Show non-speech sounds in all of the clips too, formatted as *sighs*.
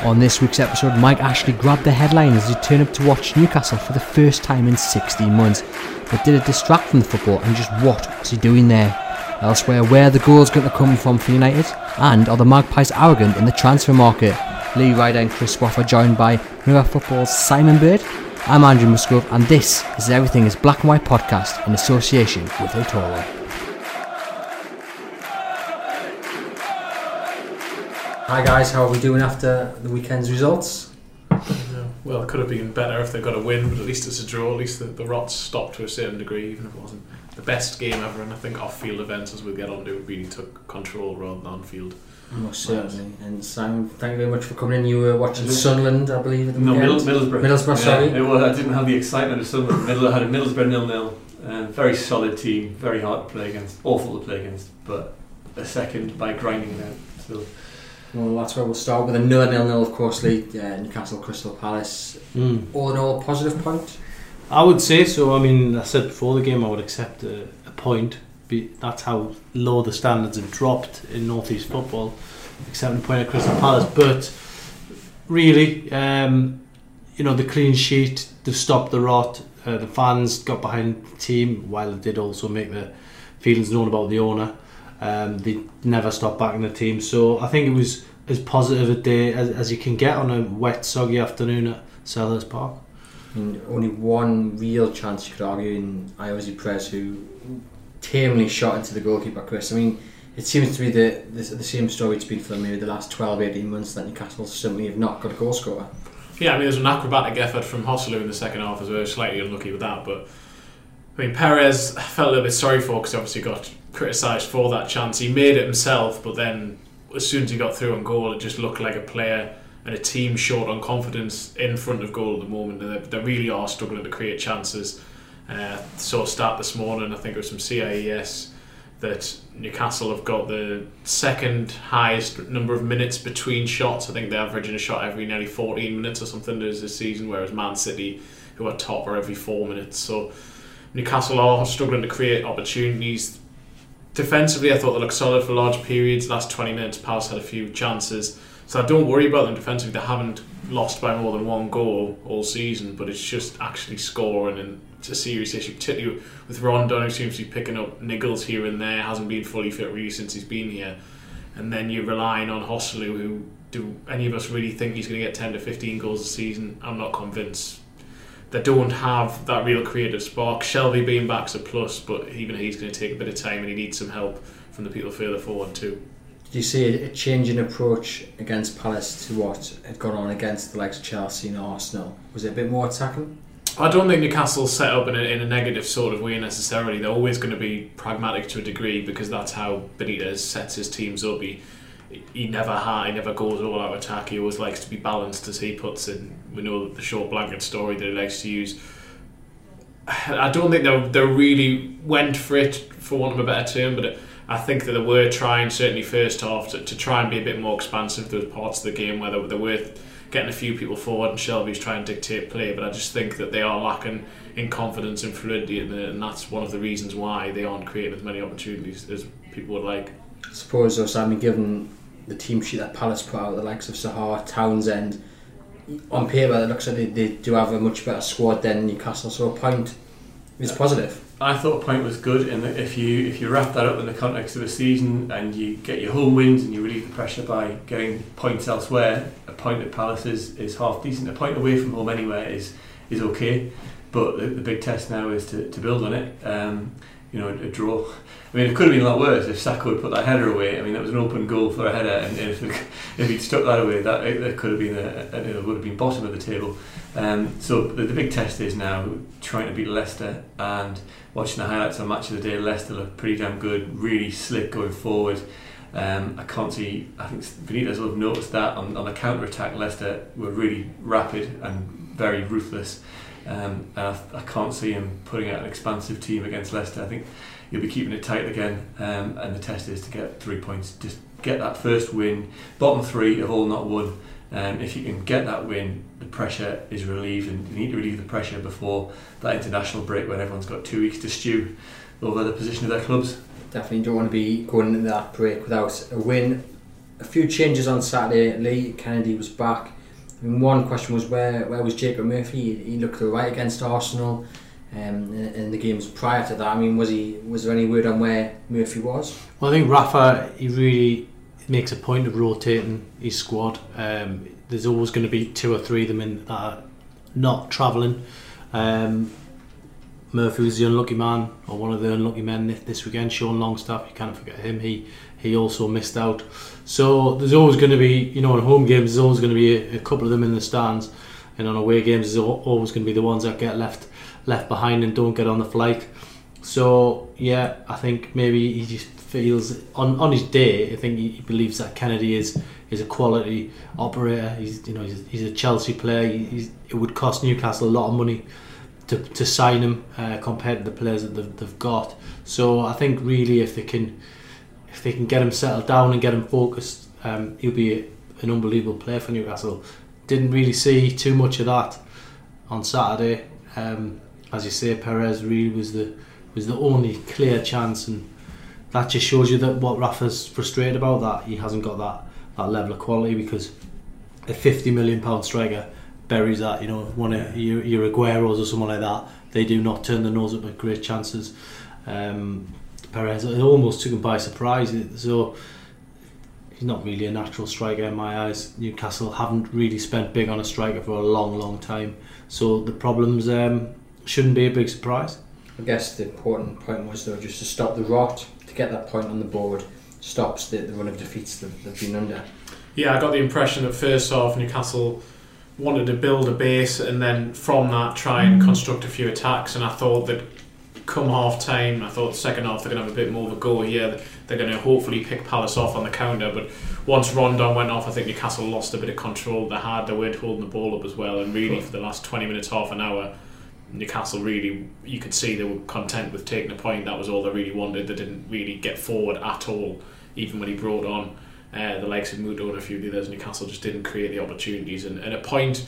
On this week's episode, Mike Ashley grabbed the headline as he turned up to watch Newcastle for the first time in 16 months. But did it distract from the football and just what was he doing there? Elsewhere, where are the goals going to come from for United? And are the Magpies arrogant in the transfer market? Lee Ryder and Chris Swaffer joined by Mirror Football's Simon Bird. I'm Andrew Musgrove and this is Everything is Black and White podcast in association with Otoro. Hi guys, how are we doing after the weekend's results? Well, it could have been better if they got a win, but at least it's a draw. At least the, the Rots stopped to a certain degree, even if it wasn't the best game ever. And I think off-field events, as we'll get on to, really took control rather than on-field. Most certainly. And Simon, thank you very much for coming in. You were watching Sunderland, I believe, at the No, weekend. Middles- Middlesbrough. Middlesbrough, Yeah, sorry. It was, I didn't have the excitement of Sunderland. Middle had a Middlesbrough nil nil. Um, very solid team, very hard to play against, awful to play against, but a second by grinding it out. So Well, that's where we'll start with another nil-nil, of course, Lee. Uh, Newcastle Crystal Palace. Mm. All in all, positive point. I would say so. I mean, I said before the game I would accept a, a point. Be, that's how low the standards have dropped in North East football. Accepting a point at Crystal Palace, but really, um, you know, the clean sheet, they've stopped the rot. Uh, the fans got behind the team, while they did also make their feelings known about the owner. Um, they never stopped backing the team, so I think it was as positive a day as, as you can get on a wet, soggy afternoon at Selhurst Park. I mean, only one real chance you could argue in Ayoze Perez, who tamely shot into the goalkeeper, Chris. I mean, it seems to be the, the, the same story it's been for maybe the last 12, 18 months that Newcastle simply have not got a goal scorer. Yeah, I mean, there's an acrobatic effort from Joselu in the second half as well. Slightly unlucky with that, but I mean, Perez I felt a little bit sorry for because he obviously got criticised for that chance. He made it himself, but then as soon as he got through on goal, it just looked like a player and a team short on confidence in front of goal at the moment. And they, they really are struggling to create chances. Uh, saw start this morning, I think it was from CIES, that Newcastle have got the second highest number of minutes between shots. I think they're averaging a shot every nearly 14 minutes or something this season, whereas Man City, who are top, are every four minutes. So Newcastle are struggling to create opportunities. Defensively, I thought they looked solid for large periods. Last 20 minutes, Palace had a few chances. So I don't worry about them defensively. They haven't lost by more than one goal all season, but it's just actually scoring and it's a serious issue, particularly with Rondon, who seems to be picking up niggles here and there, hasn't been fully fit really since he's been here. And then you're relying on Joselu, who do any of us really think he's going to get 10 to 15 goals a season? I'm not convinced. They don't have that real creative spark. Shelvey being back's a plus, but even he's going to take a bit of time and he needs some help from the people further forward too. Did you see a, change in approach against Palace to what had gone on against the likes of Chelsea and Arsenal? Was it a bit more attacking? I don't think Newcastle's set up in a, in a negative sort of way necessarily. They're always going to be pragmatic to a degree because that's how Benitez sets his teams up. He he never he never goes all out attack. He always likes to be balanced as he puts it. We know the short blanket story that he likes to use. I don't think they they really went for it for want of a better term, but I think that they were trying certainly first half to, to try and be a bit more expansive. Those parts of the game where they, they were getting a few people forward and Shelvey's trying to dictate play, but I just think that they are lacking in confidence and fluidity, at the minute, and that's one of the reasons why they aren't creating as many opportunities as people would like. I suppose though, Simon, given the team sheet that Palace put out, the likes of Sahar, Townsend, on paper it looks like they, they do have a much better squad than Newcastle. So a point is positive. I thought a point was good, and if you if you wrap that up in the context of a season and you get your home wins and you relieve the pressure by getting points elsewhere, a point at Palace is, is half decent. A point away from home anywhere is is okay, but the, the big test now is to, to build on it. Um, you know, a draw. I mean, it could have been a lot worse if Sakho had put that header away. I mean, that was an open goal for a header, and if, *laughs* if he'd stuck that away, that it, could have been a, a, it would have been bottom of the table. Um, so the, the big test is now trying to beat Leicester and watching the highlights on Match of the Day. Leicester look pretty damn good, really slick going forward. Um, I can't see. I think Benitez will have noticed that on, on the counter attack. Leicester were really rapid and very ruthless. Um, and I, I, can't see him putting out an expansive team against Leicester. I think he'll be keeping it tight again. Um, and the test is to get three points, just get that first win. Bottom three have all not won. Um, if you can get that win, the pressure is relieved, and you need to relieve the pressure before that international break when everyone's got two weeks to stew over the position of their clubs. Definitely don't want to be going into that break without a win. A few changes on Saturday. Lee Kenedy was back mean, one question was where where was Jacob Murphy? He, he looked right against Arsenal. Um, in, in the games prior to that, I mean, was he was there any word on where Murphy was? Well, I think Rafa he really makes a point of rotating his squad. Um, there's always going to be two or three of them in that are not travelling. Um, Murphy was the unlucky man, or one of the unlucky men this weekend. Sean Longstaff, you can't forget him. He he also missed out. So there's always going to be, you know, in home games, there's always going to be a, a couple of them in the stands, and on away games, there's always going to be the ones that get left left behind and don't get on the flight. So yeah, I think maybe he just feels on, on his day. I think he, believes that Kenedy is is a quality operator. He's you know he's, he's a Chelsea player. He's, it would cost Newcastle a lot of money to, to sign him uh, compared to the players that they've, they've got. So I think really if they can if they can get him settled down and get him focused, um, he'll be an unbelievable player for Newcastle. Didn't really see too much of that on Saturday. Um, as you say, Perez really was the was the only clear chance, and that just shows you that what Rafa's frustrated about that he hasn't got that that level of quality because a 50 million pound striker buries that. You know, one of your, your Agueros or someone like that, they do not turn their nose up at great chances. Um, Perez. It almost took him by surprise. So he's not really a natural striker in my eyes. Newcastle haven't really spent big on a striker for a long, long time. So the problems um, shouldn't be a big surprise. I guess the important point was though just to stop the rot, to get that point on the board, stops the, the run of defeats that they've been under. Yeah, I got the impression that first off Newcastle wanted to build a base and then from that try and construct a few attacks and I thought that come half time, I thought the second half they're going to have a bit more of a go here. They're going to hopefully pick Palace off on the counter. But once Rondon went off, I think Newcastle lost a bit of control. They had, they weren't holding the ball up as well. And really, for the last 20 minutes, half an hour, Newcastle really, you could see they were content with taking a point. That was all they really wanted. They didn't really get forward at all, even when he brought on uh, the likes of Muto and a few of the others. Newcastle just didn't create the opportunities. And, and a point,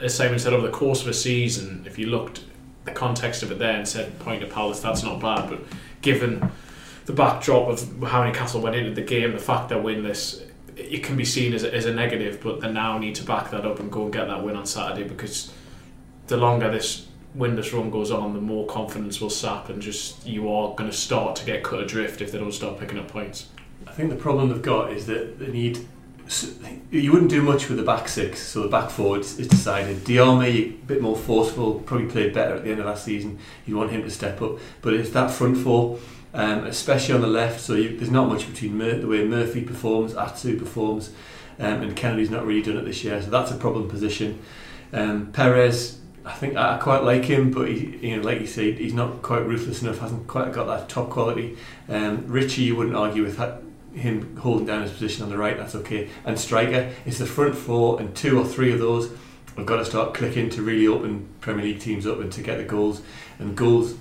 as Simon said, over the course of a season, if you looked the context of it there and said point to Palace, that's not bad. But given the backdrop of how Newcastle went into the game, the fact they're winless, it can be seen as a, as a negative. But they now need to back that up and go and get that win on Saturday because the longer this winless run goes on, the more confidence will sap, and just you are going to start to get cut adrift if they don't start picking up points. I think the problem they've got is that they need you wouldn't do much with the back six, so the back four is, decided. Diame, a bit more forceful, probably played better at the end of last season. You want him to step up, but it's that front four, um, especially on the left. So you, there's not much between Mur- the way Murphy performs, Atsu performs, um, and Kenedy's not really done it this year. So that's a problem position. Um, Perez, I think I quite like him, but he, you know, like you said, he's not quite ruthless enough. Hasn't quite got that top quality. Um, Ritchie, you wouldn't argue with that him holding down his position on the right, that's okay. And striker, it's the front four, and two or three of those have got to start clicking to really open Premier League teams up and to get the goals. And goals,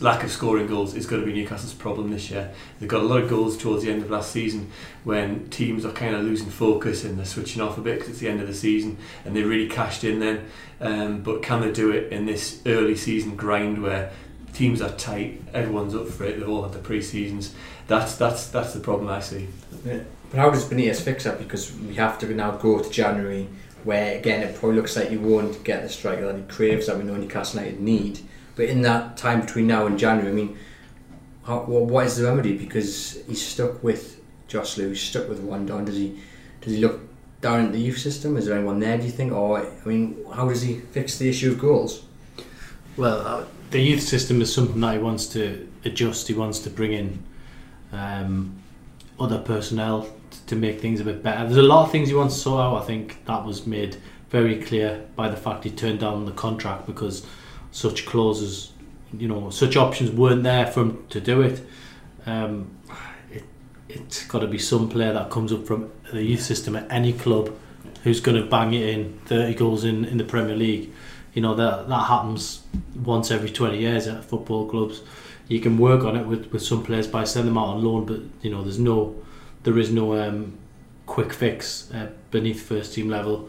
lack of scoring goals is going to be Newcastle's problem this year. They've got a lot of goals towards the end of last season when teams are kind of losing focus and they're switching off a bit because it's the end of the season and they really cashed in then. Um, but can they do it in this early season grind where teams are tight, everyone's up for it, they've all had the pre seasons? that's that's that's the problem I see. Yeah. But how does Benitez fix that? Because we have to now go to January, where again it probably looks like he won't get the striker that he craves that we know Newcastle United need. But in that time between now and January, I mean, how, what is the remedy? Because he's stuck with Joselu, he's stuck with Rondon. Does he does he look down at the youth system? Is there anyone there? Do you think? Or I mean, how does he fix the issue of goals? Well, uh, the youth system is something that he wants to adjust. He wants to bring in um, other personnel to make things a bit better. There's a lot of things he wants to sort out. I think that was made very clear by the fact he turned down the contract because such clauses, you know, such options weren't there for him to do it. Um, it it's got to be some player that comes up from the youth system at any club who's going to bang it in 30 goals in, in the Premier League. You know that that happens once every 20 years at football clubs. You can work on it with, with some players by sending them out on loan, but you know there's no there is no um, quick fix uh, beneath first team level.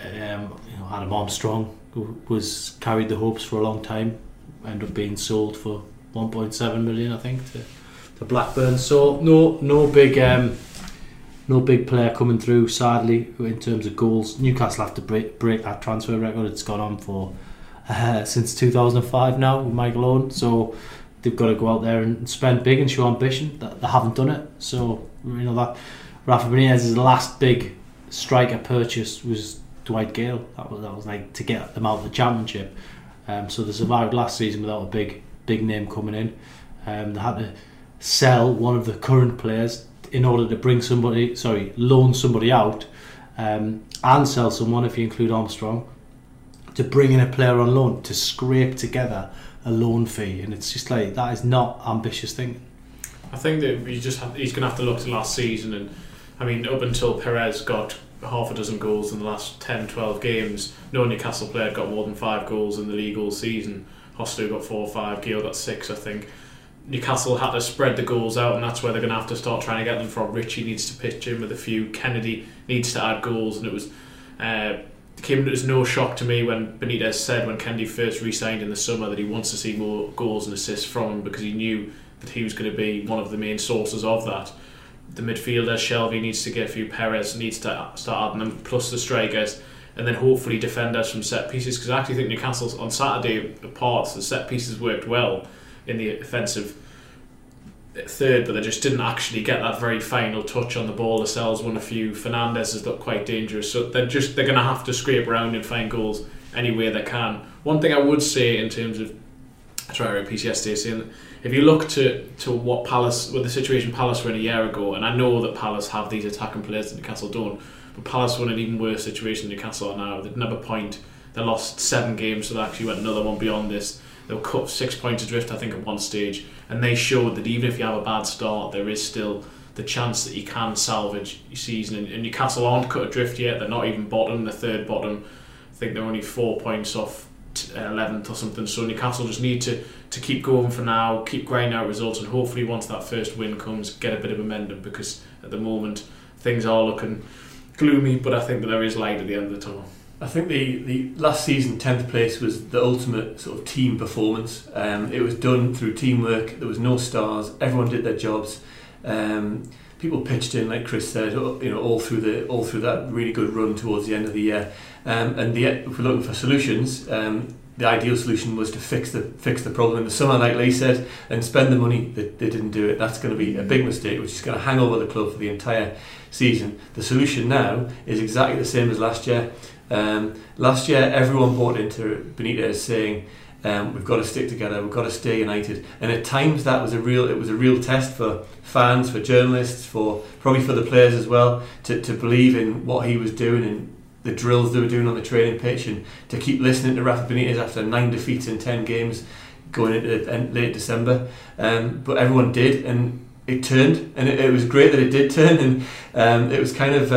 Um, you know, Adam Armstrong was carried the hopes for a long time, ended up being sold for 1.7 million, I think, to, to Blackburn. So no no big um, no big player coming through. Sadly, in terms of goals, Newcastle have to break, break that transfer record. It's gone on for uh, since 2005 now with Michael Owen. So they've got to go out there and spend big and show ambition. That they haven't done it. So you know that Rafa Benitez's last big striker purchase was Dwight Gayle. That was that was like to get them out of the championship. Um, so they survived last season without a big big name coming in. Um, they had to sell one of the current players in order to bring somebody, sorry, loan somebody out, um, and sell someone if you include Armstrong, to bring in a player on loan to scrape together a loan fee, and it's just like that is not ambitious thing. I think that we just have, he's going to have to look to last season, and I mean up until Perez got half a dozen goals in the last 10, 12 games, no Newcastle player got more than five goals in the league all season. Joselu got four or five, Gayle got six, I think. Newcastle had to spread the goals out, and that's where they're going to have to start trying to get them from. Ritchie needs to pitch in with a few. Kenedy needs to add goals, and it was uh, came as no shock to me when Benitez said when Kenedy first re-signed in the summer that he wants to see more goals and assists from him because he knew that he was going to be one of the main sources of that. The midfielders, Shelvey needs to get a few. Perez needs to start adding them, plus the strikers, and then hopefully defenders from set pieces. Because I actually think Newcastle's on Saturday apart the set pieces worked well in the offensive third, but they just didn't actually get that very final touch on the ball. Lascelles won a few. Fernandez has looked quite dangerous, so they're just they're going to have to scrape around and find goals any way they can. One thing I would say in terms of sorry, I repeat yesterday saying if you look to to what Palace, with the situation Palace were in a year ago, and I know that Palace have these attacking players that Newcastle don't, but Palace were in an even worse situation than Newcastle are now. They didn't have a point. They lost seven games, so they actually went another one beyond this they were cut six points adrift, I think, at one stage, and they showed that even if you have a bad start, there is still the chance that you can salvage your season. And, and Newcastle aren't cut adrift yet; they're not even bottom, the third bottom. I think they're only four points off uh, eleventh or something. So Newcastle just need to to keep going for now, keep grinding out results, and hopefully once that first win comes, get a bit of momentum because at the moment things are looking gloomy. But I think that there is light at the end of the tunnel. I think the, the last season, 10th place was the ultimate sort of team performance. Um, it was done through teamwork, there was no stars, everyone did their jobs. Um, people pitched in, like Chris said, you know, all through the all through that really good run towards the end of the year. Um, and the, if we're looking for solutions, um, the ideal solution was to fix the fix the problem in the summer, like Lee said, and spend the money. That they didn't do it. That's going to be a big mistake, which is going to hang over the club for the entire season. The solution now is exactly the same as last year. Um, last year, everyone bought into Benitez saying, um, "We've got to stick together. We've got to stay united." And at times, that was a real it was a real test for fans, for journalists, for probably for the players as well, to, to believe in what he was doing and the drills they were doing on the training pitch, and to keep listening to Rafa Benitez after nine defeats in ten games, going into late December. Um, but everyone did, and it turned, and it, it, was great that it did turn, *laughs* and um, it was kind of.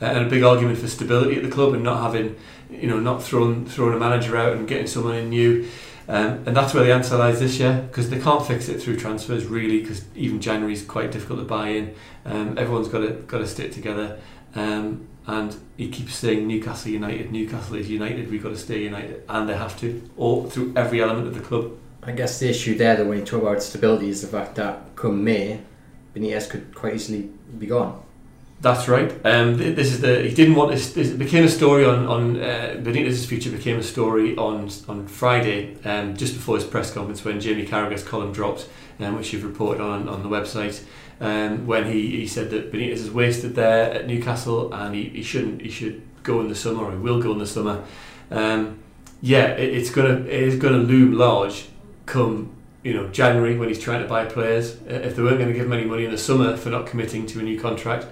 And a big argument for stability at the club and not having, you know, not throwing throwing a manager out and getting someone in new. Um, and that's where the answer lies this year because they can't fix it through transfers really because even January is quite difficult to buy in. Um, everyone's got to got to stick together. Um, and he keeps saying Newcastle United, Newcastle is united. We've got to stay united, and they have to, all through every element of the club. I guess the issue there, that when you talk about stability, is the fact that come May, Benitez could quite easily be gone. That's right. Um, this is the he didn't want this. This became a story on on uh, Benitez's future became a story on on Friday, um, just before his press conference when Jamie Carragher's column dropped, um, which you've reported on on the website. Um, when he, he said that Benitez is wasted there at Newcastle and he, he shouldn't he should go in the summer or he will go in the summer. Um, yeah, it, it's gonna it is gonna loom large come you know, January when he's trying to buy players. If they weren't going to give him any money in the summer for not committing to a new contract,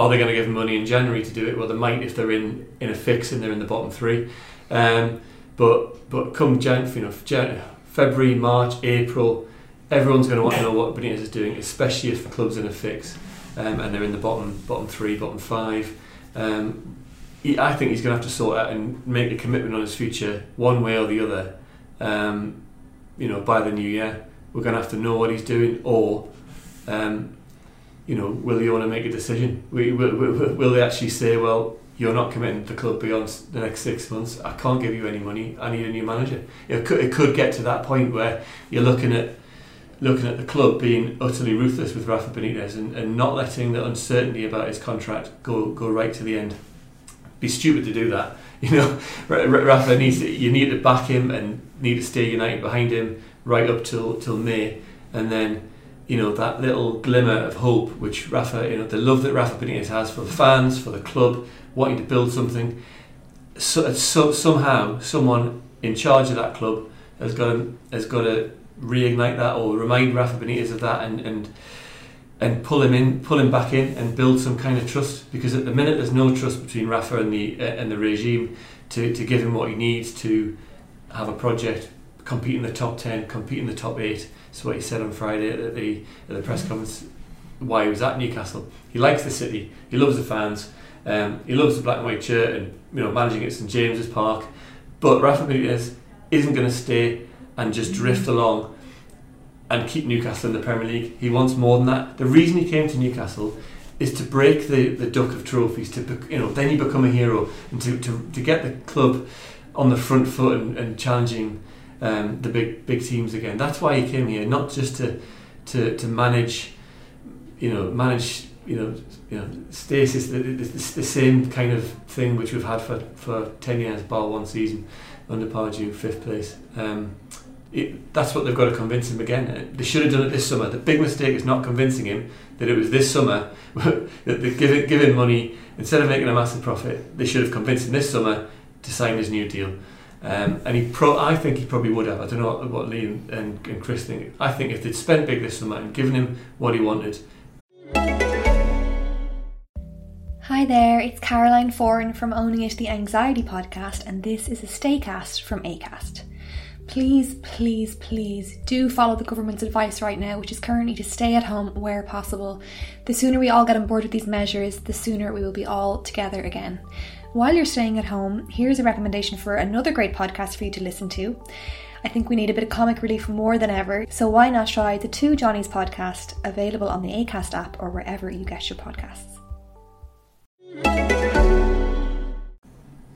are they going to give him money in January to do it? Well, they might if they're in, in a fix and they're in the bottom three. Um, but but come Jan, you know, Jan, February, March, April, everyone's going to want to know what Benitez is doing, especially if the club's in a fix um, and they're in the bottom bottom three, bottom five. Um, he, I think he's going to have to sort out and make a commitment on his future, one way or the other. Um, you know, by the new year, we're going to have to know what he's doing, or um, you know, will he want to make a decision? Will, will, will they actually say, well, you're not committing to the club beyond the next six months. I can't give you any money. I need a new manager. It could, it could get to that point where you're looking at looking at the club being utterly ruthless with Rafa Benitez and, and not letting the uncertainty about his contract go go right to the end. Be stupid to do that. *laughs* You know, Ra- Ra- Rafa needs to, you need to back him and need to stay united behind him right up till till May, and then you know that little glimmer of hope which Rafa, you know, the love that Rafa Benitez has for the fans, for the club, wanting to build something. So, so somehow, someone in charge of that club has got to, has got to reignite that or remind Rafa Benitez of that and and and pull him in, pull him back in, and build some kind of trust. Because at the minute, there's no trust between Rafa and the uh, and the regime to, to give him what he needs to have a project, compete in the top ten, compete in the top eight. That's what he said on Friday at the at the press conference. Why he was at Newcastle. He likes the city. He loves the fans. Um, he loves the black and white shirt and you know managing at St James's Park. But Rafa Benitez isn't going to stay and just drift along and keep Newcastle in the Premier League. He wants more than that. The reason he came to Newcastle is to break the, the duck of trophies. To bec- you know, then you become a hero and to, to, to get the club on the front foot and, and challenging um, the big big teams again. That's why he came here, not just to to, to manage, you know, manage you know, you know, stasis. The, the, the, same kind of thing which we've had for, for ten years, bar one season under Pardew, fifth place. Um, it, that's what they've got to convince him again. Uh, They should have done it this summer. The big mistake is not convincing him that it was this summer *laughs* that they give give him money instead of making a massive profit. They should have convinced him this summer to sign his new deal. Um, and he pro- I think he probably would have. I don't know what, Lee and, and, and Chris think. I think if they'd spent big this summer and given him what he wanted, Hi there, it's Caroline Foran from Owning It the Anxiety podcast, and this is a Staycast from ACAST. Please, please, please do follow the government's advice right now, which is currently to stay at home where possible. The sooner we all get on board with these measures, the sooner we will be all together again. While you're staying at home, here's a recommendation for another great podcast for you to listen to. I think we need a bit of comic relief more than ever, so why not try the Two Johnnies podcast, available on the ACAST app or wherever you get your podcasts.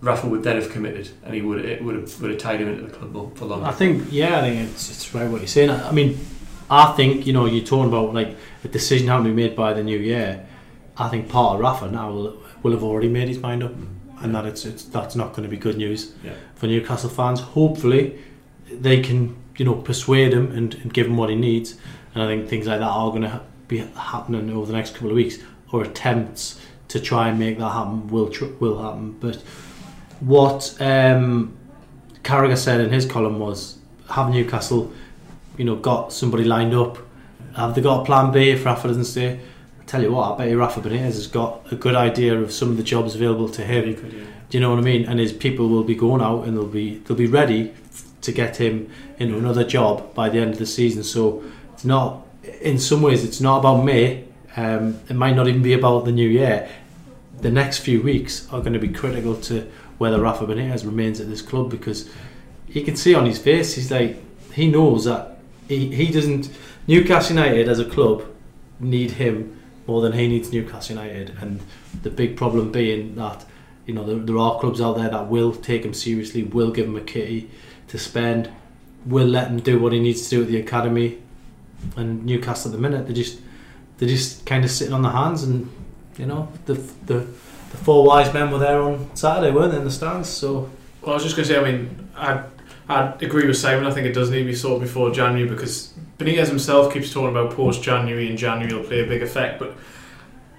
Rafa would then have committed, and he would it would have would have tied him into the club for longer. I think, yeah, I think it's, it's right what you're saying. I I mean, I think, you know, you're talking about like a decision having to be made by the new year. I think part of Rafa now will, will have already made his mind up, mm. And that it's, it's that's not going to be good news Yeah. for Newcastle fans. Hopefully, they can, you know, persuade him and, and give him what he needs. And I think things like that are going to be happening over the next couple of weeks, or attempts to try and make that happen will tr- will happen. But what um, Carragher said in his column was, have Newcastle, you know, got somebody lined up? Have they got a plan B if Rafa doesn't stay? Tell you what, I bet you Rafa Benitez has got a good idea of some of the jobs available to him. Could, yeah. Do you know what I mean? And his people will be going out and they'll be they'll be ready to get him into another job by the end of the season. So it's not, in some ways, it's not about May. Um, it might not even be about the new year. The next few weeks are going to be critical to whether Rafa Benitez remains at this club because you can see on his face he's like he knows that he, he doesn't Newcastle United as a club need him more than he needs Newcastle United. And the big problem being that you know there, there are clubs out there that will take him seriously will give him a kitty to spend will let him do what he needs to do at the academy. And Newcastle at the minute they just they're just kind of sitting on their hands and you know the the the four wise men were there on Saturday weren't they in the stands? So Well, I was just going to say, I mean, I I agree with Simon. I think it does need to be sorted before January because Benitez himself keeps talking about post January and January will play a big effect. But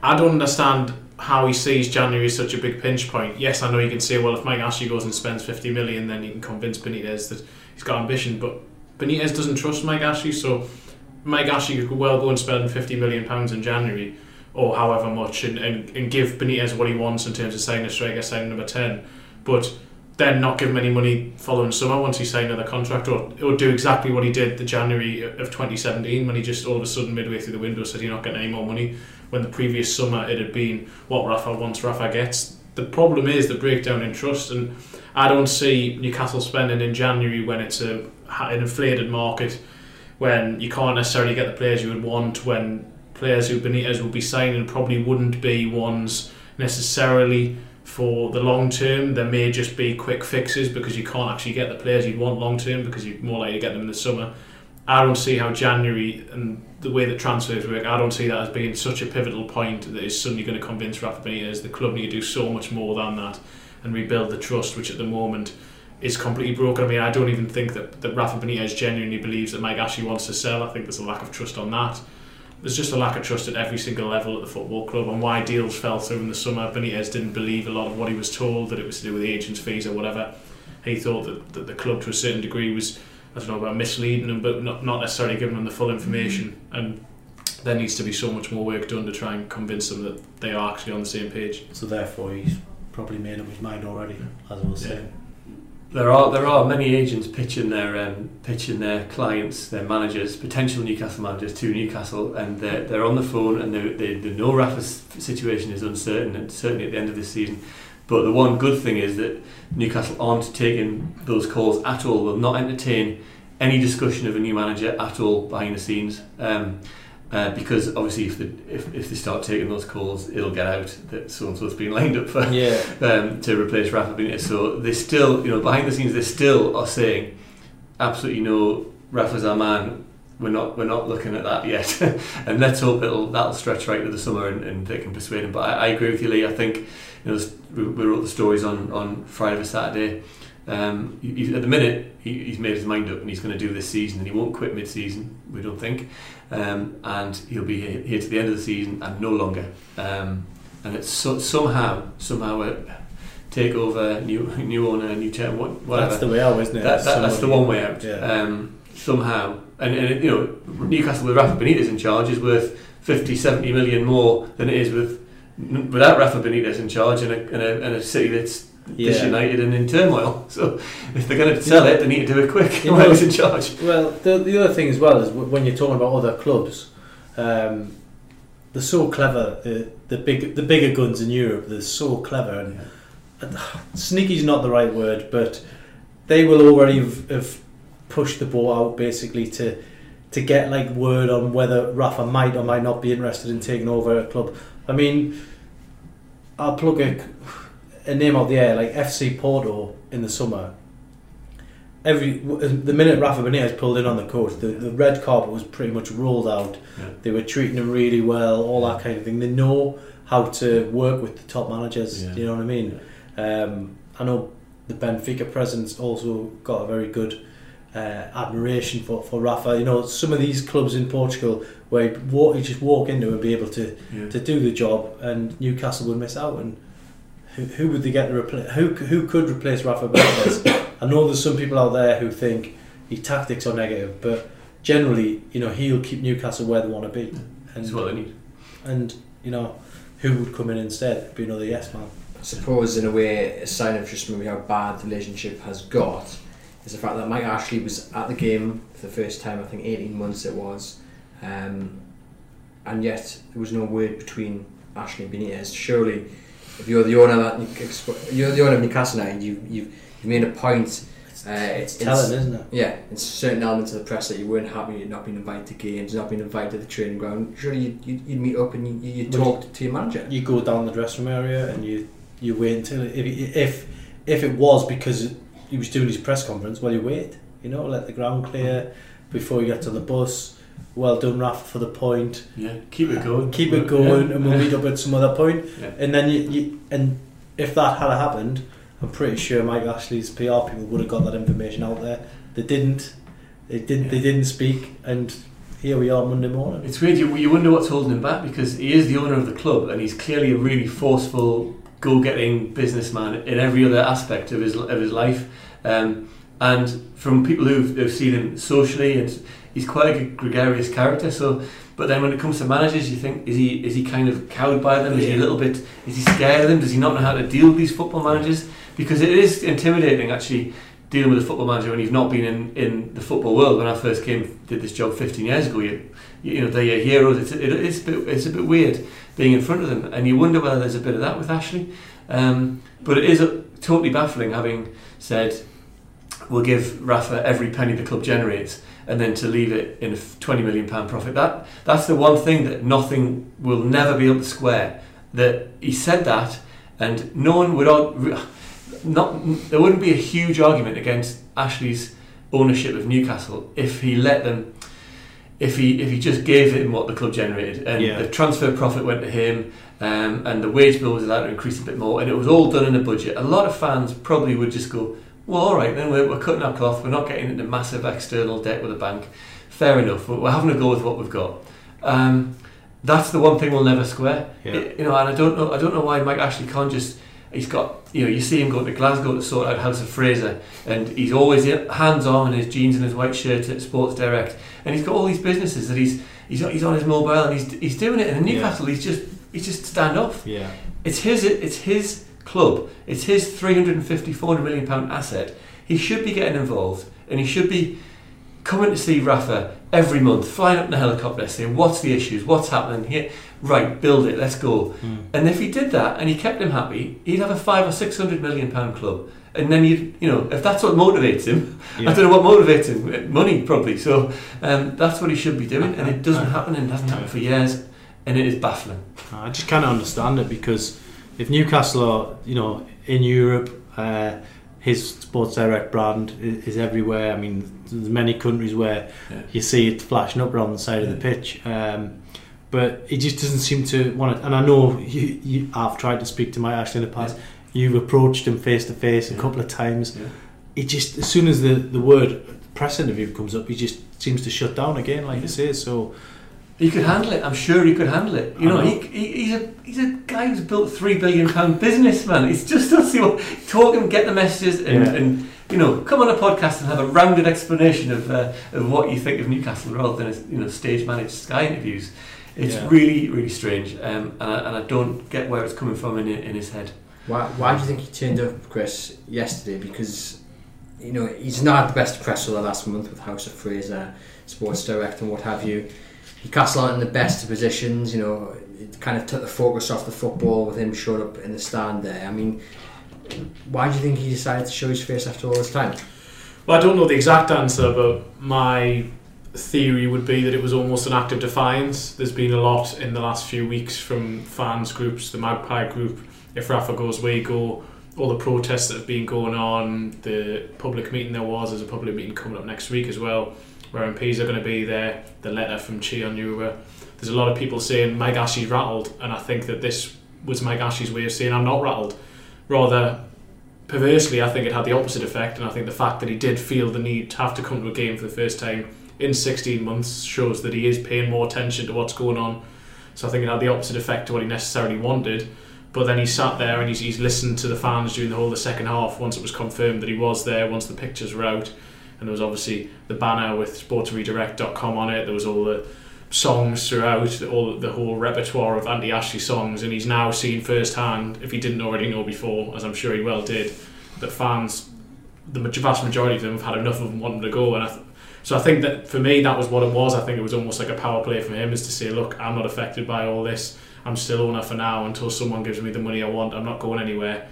I don't understand how he sees January as such a big pinch point. Yes, I know you can say, well, if Mike Ashley goes and spends 50 million, then he can convince Benitez that he's got ambition. But Benitez doesn't trust Mike Ashley, so Mike Ashley could well go and spend fifty million pounds in January or however much, and, and, and give Benitez what he wants in terms of signing a striker, signing number ten, but then not give him any money following summer once he signed another contract, or, or do exactly what he did the January of 2017 when he just all of a sudden midway through the window said you're not getting any more money. When the previous summer it had been what Rafa wants, Rafa gets. The problem is the breakdown in trust, and I don't see Newcastle spending in January when it's a an inflated market, when you can't necessarily get the players you would want, when players who Benitez will be signing probably wouldn't be ones necessarily for the long term. There may just be quick fixes because you can't actually get the players you'd want long term because you're more likely to get them in the summer. I don't see how January and the way that transfers work, I don't see that as being such a pivotal point that is suddenly going to convince Rafa Benitez the club need to do so much more than that and rebuild the trust, which at the moment is completely broken. I mean, I don't even think that, that Rafa Benitez genuinely believes that Mike Ashley wants to sell. I think there's a lack of trust on that there's just a lack of trust at every single level at the football club and why deals fell through in the summer. Benitez didn't believe a lot of what he was told, that it was to do with the agent's fees or whatever. He thought that, that the club to a certain degree was, I don't know about misleading him, but not, not necessarily giving them the full information. Mm-hmm. And there needs to be so much more work done to try and convince them that they are actually on the same page. So therefore he's probably made up his mind already, as I was Yeah. saying. There are there are many agents pitching their um, pitching their clients, their managers, potential Newcastle managers to Newcastle, and they're, they're on the phone and they they they know Rafa's situation is uncertain, and certainly at the end of this season. But the one good thing is that Newcastle aren't taking those calls at all. Will not entertain any discussion of a new manager at all behind the scenes. Um, uh, because obviously, if, the, if if they start taking those calls, it'll get out that so and so's been lined up for Yeah. *laughs* um, to replace Rafa Benitez. So they still, you know, behind the scenes, they still are saying, absolutely no, Rafa's our man. We're not, we're not looking at that yet, *laughs* and let's hope it'll that'll stretch right to the summer and, and they can persuade him. But I, I agree with you, Lee. I think you know we, we wrote the stories on on Friday or Saturday. Um, he, at the minute, he, he's made his mind up and he's going to do this season, and he won't quit mid-season. We don't think, um, and he'll be here, here to the end of the season and no longer. Um, and it's so, somehow, somehow, a takeover, new new owner, new chair, whatever. That's the way out, isn't it? That, that, that's the one way out. Yeah. Um, somehow, and, and you know, Newcastle with Rafa Benitez in charge is worth 50, 70 million more than it is with without Rafa Benitez in charge in a, in a, in a city that's Yeah. disunited and in turmoil. *laughs* So if they're going to sell it, they need to do it quick. You *laughs* know- in charge. Well, the, the other thing as well is when you're talking about other clubs, um, they're so clever. The, the big, the bigger guns in Europe, they're so clever. And *sighs* sneaky's not the right word, but they will already have, have pushed the ball out basically to to get like word on whether Rafa might or might not be interested in taking over a club. I mean, I'll plug a, a name out the air like FC Porto in the summer. Every the minute Rafa Benitez pulled in on the coach, the, the red carpet was pretty much rolled out. Yeah. They were treating him really well, all that kind of thing. They know how to work with the top managers. Yeah. Do you know what I mean? Um, I know the Benfica president's also got a very good uh, admiration for, for Rafa. You know, some of these clubs in Portugal where you, walk, you just walk into and be able to, Yeah. to do the job, and Newcastle would miss out. And who, who would they get to replace? Who who could replace Rafa Benitez? *coughs* I know there's some people out there who think his tactics are negative, but generally, you know, he'll keep Newcastle where they want to be. And That's what they need. and you know, who would come in instead? Be another yes man. I suppose in a way a sign of just maybe how bad the relationship has got is the fact that Mike Ashley was at the game for the first time I think 18 months it was um, and yet there was no word between Ashley and Benitez surely if you're the owner of that you're the owner of Newcastle United you, you've, you've made a point uh, It's telling, isn't it? yeah, in certain elements of the press that you weren't happy you'd not been invited to games, not being invited to the training ground. Surely you'd, you'd, you'd meet up and you, you'd Well, talk to your manager. You go down the dressing room area and you you wait until if if if it was because he was doing his press conference, well, you wait. You know, let the ground clear before you get to the bus. Well done, Rafa, for the point. Yeah, keep it going. Keep it going, and we'll meet up at some other point. Yeah. And then you, you and if that had happened, I'm pretty sure Mike Ashley's PR people would have got that information out there. They didn't. They didn't. They didn't speak, and here we are Monday morning. It's weird. You, you wonder what's holding him back because he is the owner of the club and he's clearly a really forceful, go-getting businessman in every other aspect of his of his life. Um, and from people who've, who've seen him socially, and he's quite a gregarious character. So, but then when it comes to managers, you think is he is he kind of cowed by them? Is he a little bit? Is he scared of them? Does he not know how to deal with these football managers? Because it is intimidating actually dealing with a football manager when you've not been in, in the football world. When I first came did this job 15 years ago, you you know they're your heroes. It's it, it's a bit it's a bit weird being in front of them, and you wonder whether there's a bit of that with Ashley. Um, but it is a, totally baffling having said we'll give Rafa every penny the club generates and then to leave it in a 20 million pound profit. That that's the one thing that nothing will never be able to square. That he said that and no one would not there wouldn't be a huge argument against Ashley's ownership of Newcastle if he let them if he if he just gave him what the club generated. And Yeah. the transfer profit went to him um, and the wage bill was allowed to increase a bit more and it was all done in a budget. A lot of fans probably would just go well all right then we're, we're cutting our cloth we're not getting into massive external debt with a bank fair enough we're, we're having to go with what we've got um, that's the one thing we'll never square Yeah. It- you know and I don't know I don't know why Mike Ashley can't just he's got you know you see him going to Glasgow to sort out House of Fraser and he's always hands on in his jeans and his white shirt at Sports Direct and he's got all these businesses that he's he's, he's on his mobile and he's, he's doing it and in Yeah. Newcastle he's just he's just stand off Yeah. it's his it's his club. It's his 350 400 million pound asset. He should be getting involved and he should be coming to see Rafa every month flying up in a helicopter saying what's the issues? What's happening here? Right build it let's go. And if he did that and he kept him happy he'd have a five or six hundred million pound club. And then you you know if that's what motivates him *laughs* Yeah. I don't know what motivates him money probably. So um, that's what he should be doing and it *laughs* doesn't happen and it hasn't happened for years and it is baffling. I just can't understand it because if Newcastle are, you know, in Europe, uh, his Sports Direct brand is, is everywhere. I mean, there's many countries where Yeah. you see it flashing up around the side of the pitch. Um, but he just doesn't seem to want it. And I know you, you, I've tried to speak to Mike Ashley in the past. You've approached him face to face a Yeah. couple of times. Yeah. It just as soon as the the word press interview comes up, he just seems to shut down again, like you say. So He could handle it. I'm sure he could handle it. You know, know. He, he, he's a he's a guy who's built three billion pound business, man. It's just *laughs* see what talk and get the messages and, Yeah. and you know come on a podcast and have a rounded explanation of uh, of what you think of Newcastle rather than you know stage managed Sky interviews. It's Yeah. really really strange, um, and I, and I don't get where it's coming from in in his head. Why, why do you think he turned up, Chris, yesterday? Because, you know, he's not had the best press for the last month with House of Fraser, Sports Direct, and what have you. Newcastle aren't in the best of positions, you know, it kind of took the focus off the football with him showing up in the stand there. I mean, why do you think he decided to show his face after all this time? Well, I don't know the exact answer, but my theory would be that it was almost an act of defiance. There's been a lot in the last few weeks from fans groups, the Magpie group. If Rafa goes, we go. All the protests that have been going on, the public meeting there was, there's a public meeting coming up next week as well, where MPs are going to be there. The letter from Chi Onwurah. There's a lot of people saying Ashley's rattled, and I think that this was Ashley's way of saying I'm not rattled. Rather, perversely, I think it had the opposite effect, and I think the fact that he did feel the need to have to come to a game for the first time in 16 months shows that he is paying more attention to what's going on. So I think it had the opposite effect to what he necessarily wanted. But then he sat there and he's, he's listened to the fans during the whole of the second half once it was confirmed that he was there, once the pictures were out. And there was obviously the banner with sportsredirect.com on it, there was all the songs throughout, all the whole repertoire of Andy Ashley songs, and he's now seen firsthand, if he didn't already know before, as I'm sure he well did, that fans, the vast majority of them, have had enough of him wanting to go. And I th- so I think that for me, that was what it was. I think it was almost like a power play for him, is to say, look, I'm not affected by all this. I'm still owner for now until someone gives me the money I want. I'm not going anywhere.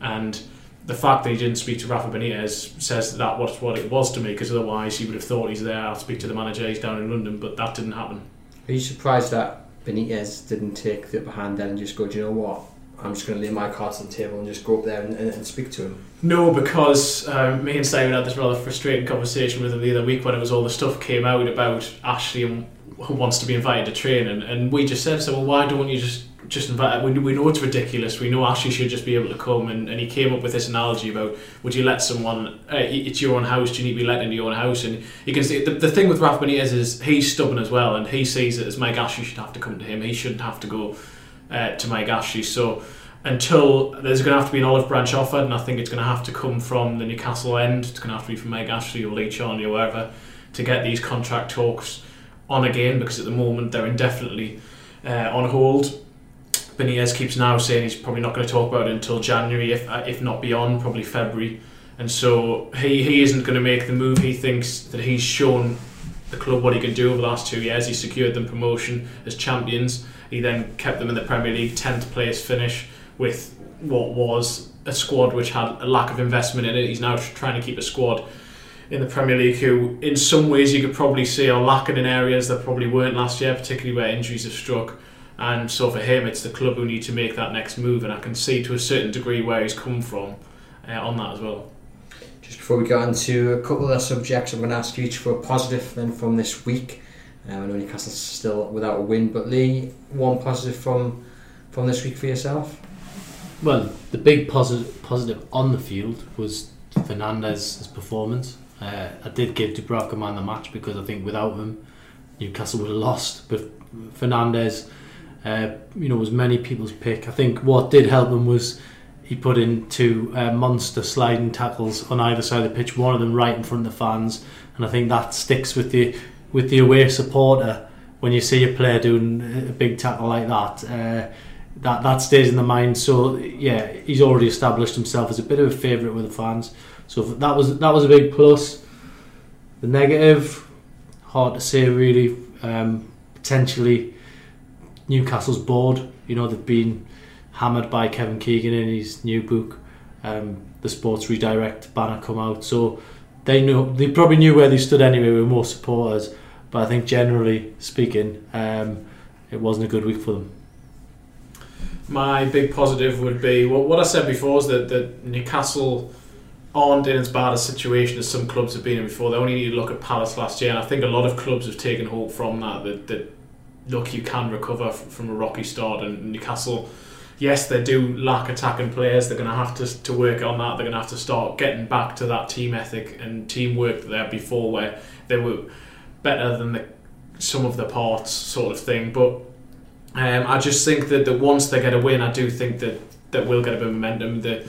And the fact that he didn't speak to Rafa Benitez says that, that was what it was to me, because otherwise he would have thought he's there. I'll speak to the manager. He's down in London, but that didn't happen. Are you surprised that Benitez didn't take the upper hand then and just go, do you know what? I'm just going to lay my cards on the table and just go up there and, and, and speak to him. No, because um, me and Simon had this rather frustrating conversation with him the other week when it was all the stuff came out about Ashley and who wants to be invited to train, and, and we just said, so well, why don't you just just invite? We, we know it's ridiculous. We know Ashley should just be able to come, and, and he came up with this analogy about would you let someone? Uh, it's your own house. Do you need to be let into your own house? And you can see the, the thing with Rafa Benitez is he's stubborn as well, and he sees it as Mike Ashley should have to come to him. He shouldn't have to go uh, to Mike Ashley. So until there's going to have to be an olive branch offered, and I think it's going to have to come from the Newcastle end. It's going to have to be from Mike Ashley or Lee Charnley or wherever to get these contract talks on again because at the moment they're indefinitely uh, on hold. Benitez keeps now saying he's probably not going to talk about it until January, if uh, if not beyond, probably February. And so he, he isn't going to make the move. He thinks that he's shown the club what he can do over the last two years. He secured them promotion as champions. He then kept them in the Premier League 10th place finish with what was a squad which had a lack of investment in it. He's now trying to keep a squad in the Premier League who, in some ways, you could probably see are lacking in areas that probably weren't last year, particularly where injuries have struck. And so for him, it's the club who need to make that next move, and I can see to a certain degree where he's come from uh, on that as well. Just before we get on to a couple of the subjects, I'm going to ask you each for a positive then from this week. Um, I know Newcastle's still without a win, but Lee, one positive from from this week for yourself. Well, the big positive positive on the field was Fernandez's performance. Uh, I did give Dubravka man the match because I think without him, Newcastle would have lost. But Fernandez, uh, you know, was many people's pick. I think what did help him was he put in two uh, monster sliding tackles on either side of the pitch. One of them right in front of the fans, and I think that sticks with the with the away supporter when you see a player doing a big tackle like that. Uh, that that stays in the mind. So yeah, he's already established himself as a bit of a favourite with the fans. So that was that was a big plus. The negative, hard to say really. Um, potentially, Newcastle's board. You know they've been hammered by Kevin Keegan in his new book, um, the Sports Redirect banner come out. So they knew they probably knew where they stood anyway with more supporters. But I think generally speaking, um, it wasn't a good week for them. My big positive would be what I said before is that, that Newcastle aren't in as bad a situation as some clubs have been in before. They only need to look at Palace last year, and I think a lot of clubs have taken hope from that. That, that look, you can recover from a rocky start, and Newcastle. Yes, they do lack attacking players. They're going to have to, to work on that. They're going to have to start getting back to that team ethic and teamwork that they had before, where they were better than the some of the parts sort of thing. But um, I just think that, that once they get a win, I do think that that will get a bit of momentum. The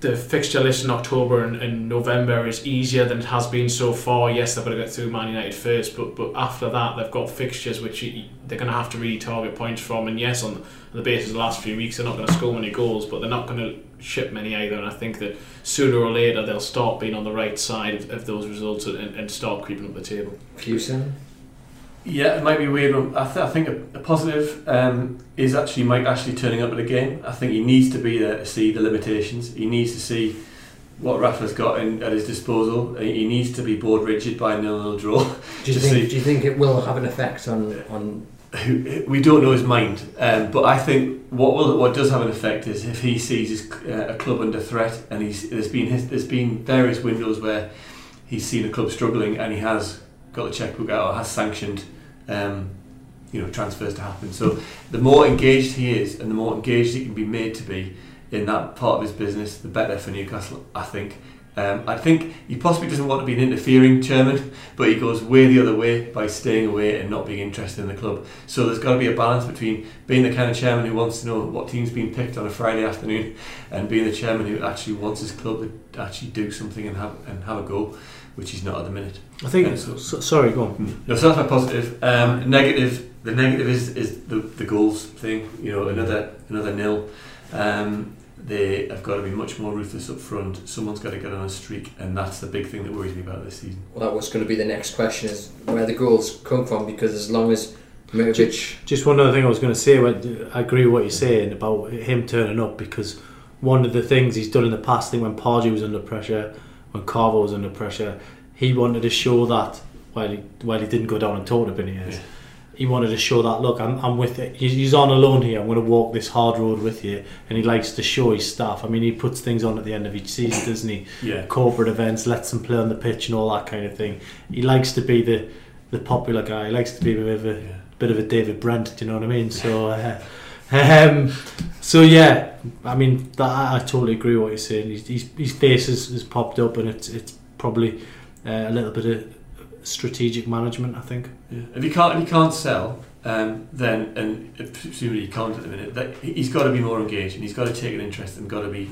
the fixture list in October and, and, November is easier than it has been so far. Yes, they've got to get through Man United first, but but after that, they've got fixtures which they're going to have to really target points from. And yes, on the basis of the last few weeks, they're not going to score many goals, but they're not going to ship many either. And I think that sooner or later, they'll start being on the right side of, of those results and, and start creeping up the table. Fusen? Yeah, it might be weird. I, th- I think a, a positive um, is actually Mike Ashley turning up at the game. I think he needs to be there to see the limitations. He needs to see what Rafa's got in, at his disposal. He needs to be bored rigid by a nil-nil draw. *laughs* Do you, think, do you think it will have an effect on on? We don't know his mind, um, but I think what will what does have an effect is if he sees his, uh, a club under threat, and he's there's been his, there's been various windows where he's seen a club struggling, and he has got the checkbook out or has sanctioned um, you know transfers to happen. So the more engaged he is, and the more engaged he can be made to be in that part of his business, the better for Newcastle. I think. Um, I think he possibly doesn't want to be an interfering chairman, but he goes way the other way by staying away and not being interested in the club. So there's got to be a balance between being the kind of chairman who wants to know what team's being picked on a Friday afternoon, and being the chairman who actually wants his club to actually do something and have and have a go which he's not at the minute. I think. so, so, sorry, go on. No, so that's my positive. Um, negative. The negative is, is the, the goals thing. You know, another another nil. Um, they have got to be much more ruthless up front. Someone's got to get on a streak, and that's the big thing that worries me about this season. Well, that was going to be the next question: is where the goals come from? Because as long as Mitrovic, just, just one other thing I was going to say. I agree with what you're saying about him turning up because one of the things he's done in the past, I think when Pardew was under pressure, when Carver was under pressure, he wanted to show that while he, while he didn't go down and talk to Benitez, yeah. he wanted to show that look, I'm, I'm with it. He's, he's on alone here. I'm going to walk this hard road with you, and he likes to show his staff. I mean, he puts things on at the end of each season, doesn't he? Yeah. Corporate events, lets them play on the pitch, and all that kind of thing. He likes to be the the popular guy. He likes to be a bit of a, yeah. bit of a David Brent. Do you know what I mean? So. Uh, *laughs* um, so yeah, I mean, that, I, I, totally agree with what you're saying. His, his, his face has, has popped up, and it's it's probably uh, a little bit of strategic management. I think. Yeah. If you can't if you can't sell um, then and presumably he can't at the minute. That he's got to be more engaged and he's got to take an interest and got to be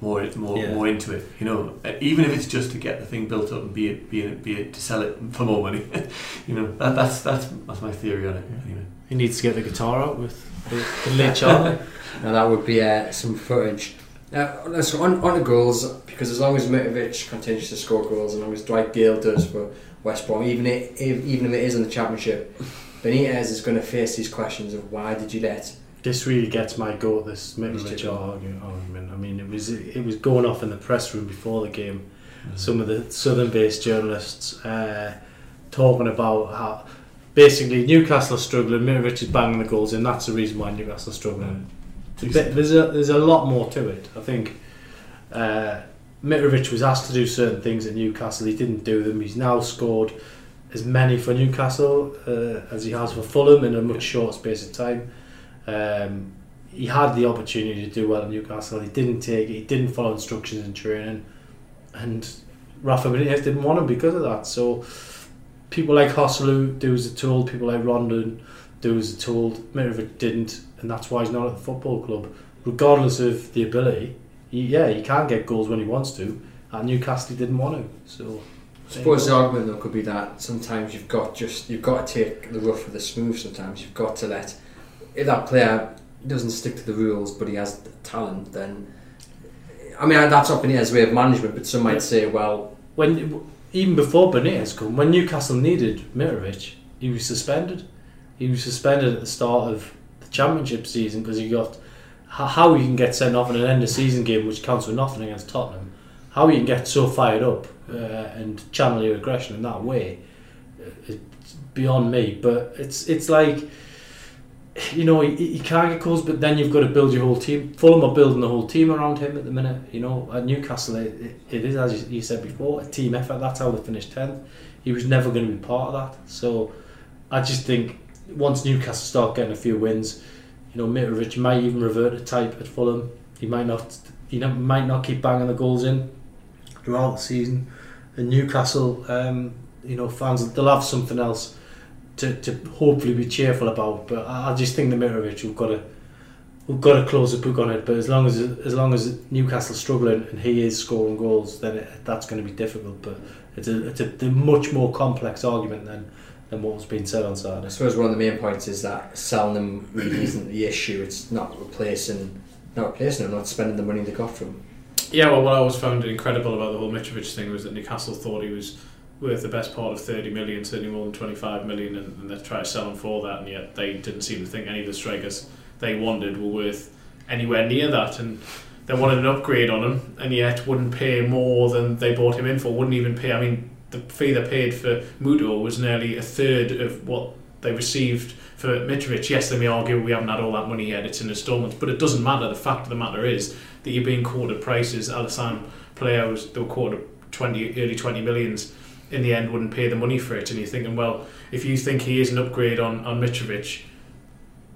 more more Yeah. more into it. You know, Uh, even if it's just to get the thing built up and be it be it, be it to sell it for more money. *laughs* you know, that, that's that's that's my theory on it. Anyway. He needs to get the guitar out with the, the *laughs* late Charlie. Now that would be uh, some footage. Now, let's on, on to goals, because as long as Mitrovic continues to score goals, as long as Dwight Gayle does for West Brom, even, if, even if it is in the Championship, Benitez is going to face these questions of why did you let this really gets my goat. This Mitrovic argument. I mean, it was it was going off in the press room before the game. Some of the southern-based journalists uh, talking about how basically Newcastle are struggling. Mitrovic is banging the goals in. That's the reason why Newcastle are struggling. Bit- there's a there's a lot more to it. I think uh, Mitrovic was asked to do certain things at Newcastle. He didn't do them. He's now scored as many for Newcastle uh, as he has for Fulham in a much shorter space of time. Um, he had the opportunity to do well at Newcastle. He didn't take it. He didn't follow instructions in training, and Rafa Benitez didn't want him because of that. So people like Joselu do as they're told. People like Rondon do as they're told. Mitrovic didn't, and that's why he's not at the football club. Regardless of the ability, he, yeah, he can get goals when he wants to. At Newcastle, he didn't want to. So I suppose the argument though could be that sometimes you've got just you've got to take the rough with the smooth. Sometimes you've got to let if that player doesn't stick to the rules, but he has talent. Then I mean that's up in his way of management. But some might say, well, when even before Benitez come, when Newcastle needed Mitrovic, he was suspended. He was suspended at the start of championship season because he got how, you can get sent off in an end of season game which counts for nothing against Tottenham. How you can get so fired up uh, and channel your aggression in that way, uh, it's beyond me. But it's it's like you know, he, he can't get goals, but then you've got to build your whole team. Fulham are building the whole team around him at the minute. You know, at Newcastle, it, it, is, as you, you said before, a team effort. That's how they finished 10th. He was never going to be part of that. So I just think once Newcastle start getting a few wins, you know, Mitrovic might even revert to type at Fulham. He might not, you know, might not keep banging the goals in throughout the season. And Newcastle, um, you know, fans, they'll have something else to, to hopefully be cheerful about. But I, just think the Mitrovic we've got to we've got to close the book on it. But as long as as long as Newcastle's struggling and he is scoring goals, then it, that's going to be difficult. But it's a it's a, a much more complex argument than than what was being said on I suppose one of the main points is that selling them really isn't the issue. It's not replacing, not replacing them, not spending the money they got from. Yeah, well, what I always found incredible about the whole Mitrovic thing was that Newcastle thought he was worth the best part of 30 million, certainly more than 25 million, and, and they tried to sell him for that, and yet they didn't seem to think any of the strikers they wanted were worth anywhere near that, and they wanted an upgrade on him, and yet wouldn't pay more than they bought him in for, wouldn't even pay, I mean, the fee they paid for Muto was nearly a third of what they received for Mitrovic. Yes, they may argue we haven't had all that money yet, it's in instalments, but it doesn't matter. The fact of the matter is that you're being quoted prices. Alassane Pléa, they were quoted 20, early 20 millions, in the end wouldn't pay the money for it. And you're thinking, well, if you think he is an upgrade on, on Mitrovic,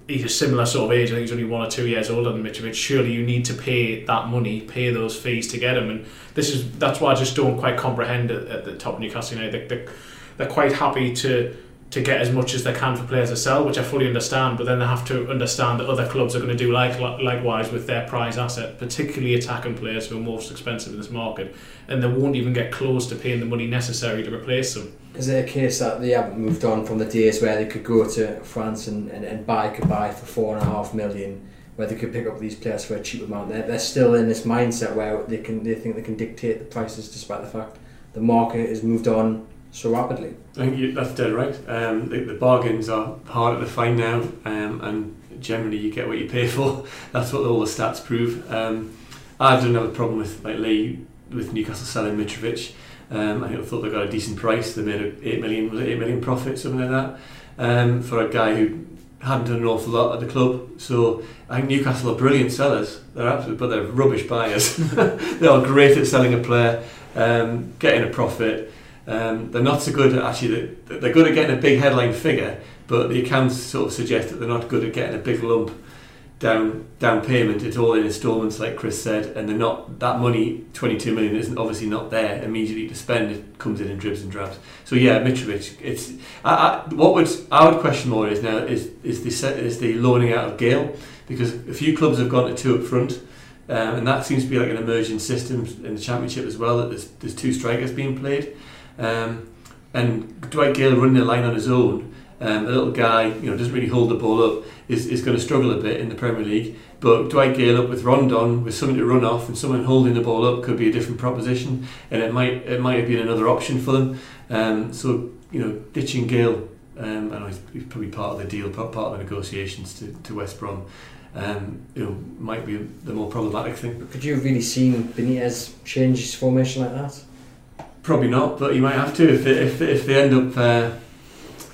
he's a similar sort of age, I think he's only one or two years older than Mitrovic, surely you need to pay that money, pay those fees to get him. And this is that's why I just don't quite comprehend at, at the top of Newcastle United. They, they, they're quite happy to to get as much as they can for players to sell, which I fully understand. But then they have to understand that other clubs are going to do like likewise with their prize asset, particularly attacking players who are most expensive in this market, and they won't even get close to paying the money necessary to replace them. Is it a case that they haven't moved on from the days where they could go to France and, and, and buy for four and a half million, where they could pick up these players for a cheap amount? They're, they're still in this mindset where they can they think they can dictate the prices despite the fact the market has moved on so rapidly. I think you, that's dead right. Um, the, the bargains are harder to find now, um, and generally you get what you pay *laughs* for. That's what all the stats prove. Um, I don't have a problem with like Lee with Newcastle selling Mitrovic. Um, I thought they got a decent price. They made a eight million, was it eight million profit, something like that, um, for a guy who hadn't done an awful lot at the club. So I think Newcastle are brilliant sellers. They're absolute, but they're rubbish buyers. *laughs* they are great at selling a player, um, getting a profit. Um, they're not so good at actually. They're good at getting a big headline figure, but the accounts sort of suggest that they're not good at getting a big lump down down payment. It's all in instalments, like Chris said, and they're not that money. Twenty two million isn't obviously not there immediately to spend. It comes in in dribs and drabs. So yeah, Mitrovic. It's I, I, what would I would question more is now is is the is the loaning out of Gayle because a few clubs have gone to two up front. Um, and that seems to be like an emerging system in the championship as well. That there's, there's two strikers being played, um, and Dwight Gayle running the line on his own, um, a little guy, you know, doesn't really hold the ball up, is, is going to struggle a bit in the Premier League. But Dwight Gayle up with Rondon with something to run off and someone holding the ball up could be a different proposition, and it might it might have been another option for them. Um, so you know, ditching Gayle, um, I know he's, he's probably part of the deal, part of the negotiations to, to West Brom. Um, you know, might be the more problematic thing. Could you have really seen Benitez change his formation like that? Probably not, but you might have to if they, if, if they end up uh,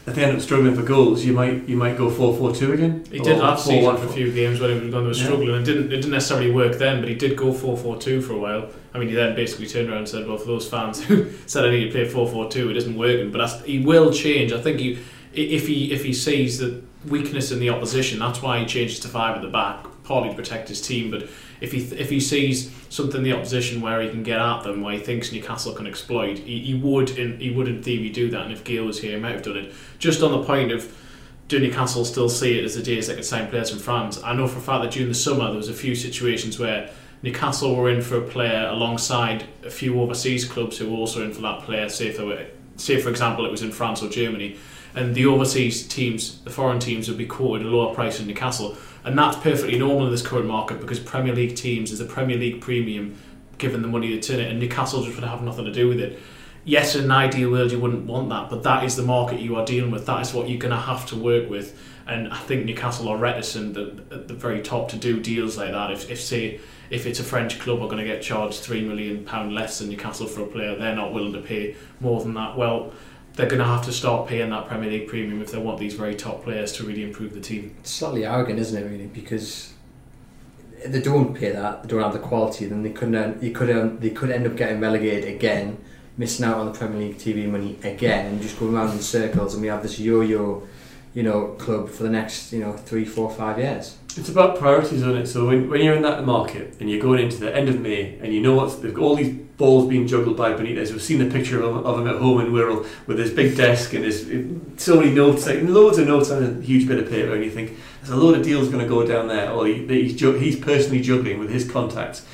if they end up struggling for goals. You might you might go four four two again. He did last season 4-1-4. for a few games when he was going to Yeah. struggling. It didn't it didn't necessarily work then, but he did go 4-4-2 for a while. I mean, he then basically turned around and said, "Well, for those fans who *laughs* said I need to play 4-4-2, it isn't working." But he will change. I think he if he if he sees the weakness in the opposition, that's why he changes to five at the back, partly to protect his team. But if he if he sees something in the opposition where he can get at them, where he thinks Newcastle can exploit, he, he would in he would in theory do that. And if Gayle was here, he might have done it. Just on the point of do Newcastle still see it as the days they could sign players from France? I know for a fact that during the summer there was a few situations where Newcastle were in for a player alongside a few overseas clubs who were also in for that player. Say if they were, say for example, it was in France or Germany, and the overseas teams, the foreign teams, would be quoted a lower price than Newcastle, and that's perfectly normal in this current market because Premier League teams is a Premier League premium, given the money that's in it, and Newcastle just would have nothing to do with it yes, in an ideal world you wouldn't want that, but that is the market you are dealing with. That is what you're going to have to work with. And I think Newcastle are reticent at, at the very top to do deals like that. If, if say if it's a French club are going to get charged three million pound less than Newcastle for a player, they're not willing to pay more than that. Well, they're going to have to start paying that Premier League premium if they want these very top players to really improve the team. It's slightly arrogant, isn't it? Really, because if they don't pay that, they don't have the quality. Then they couldn't. They could. Um, they could end up getting relegated again, missing out on the Premier League TV money again, and just going around in circles. And we have this yo-yo, you know, club for the next, you know, three, four, five years. It's about priorities on it. So when, when you're in that market and you're going into the end of May and you know what's they've got all these balls being juggled by Benitez. We've seen the picture of him, of him at home in Wirral with his big desk and his so many notes, like loads of notes on a huge bit of paper, and you think there's a load of deals going to go down there, or he, he's he's personally juggling with his contacts.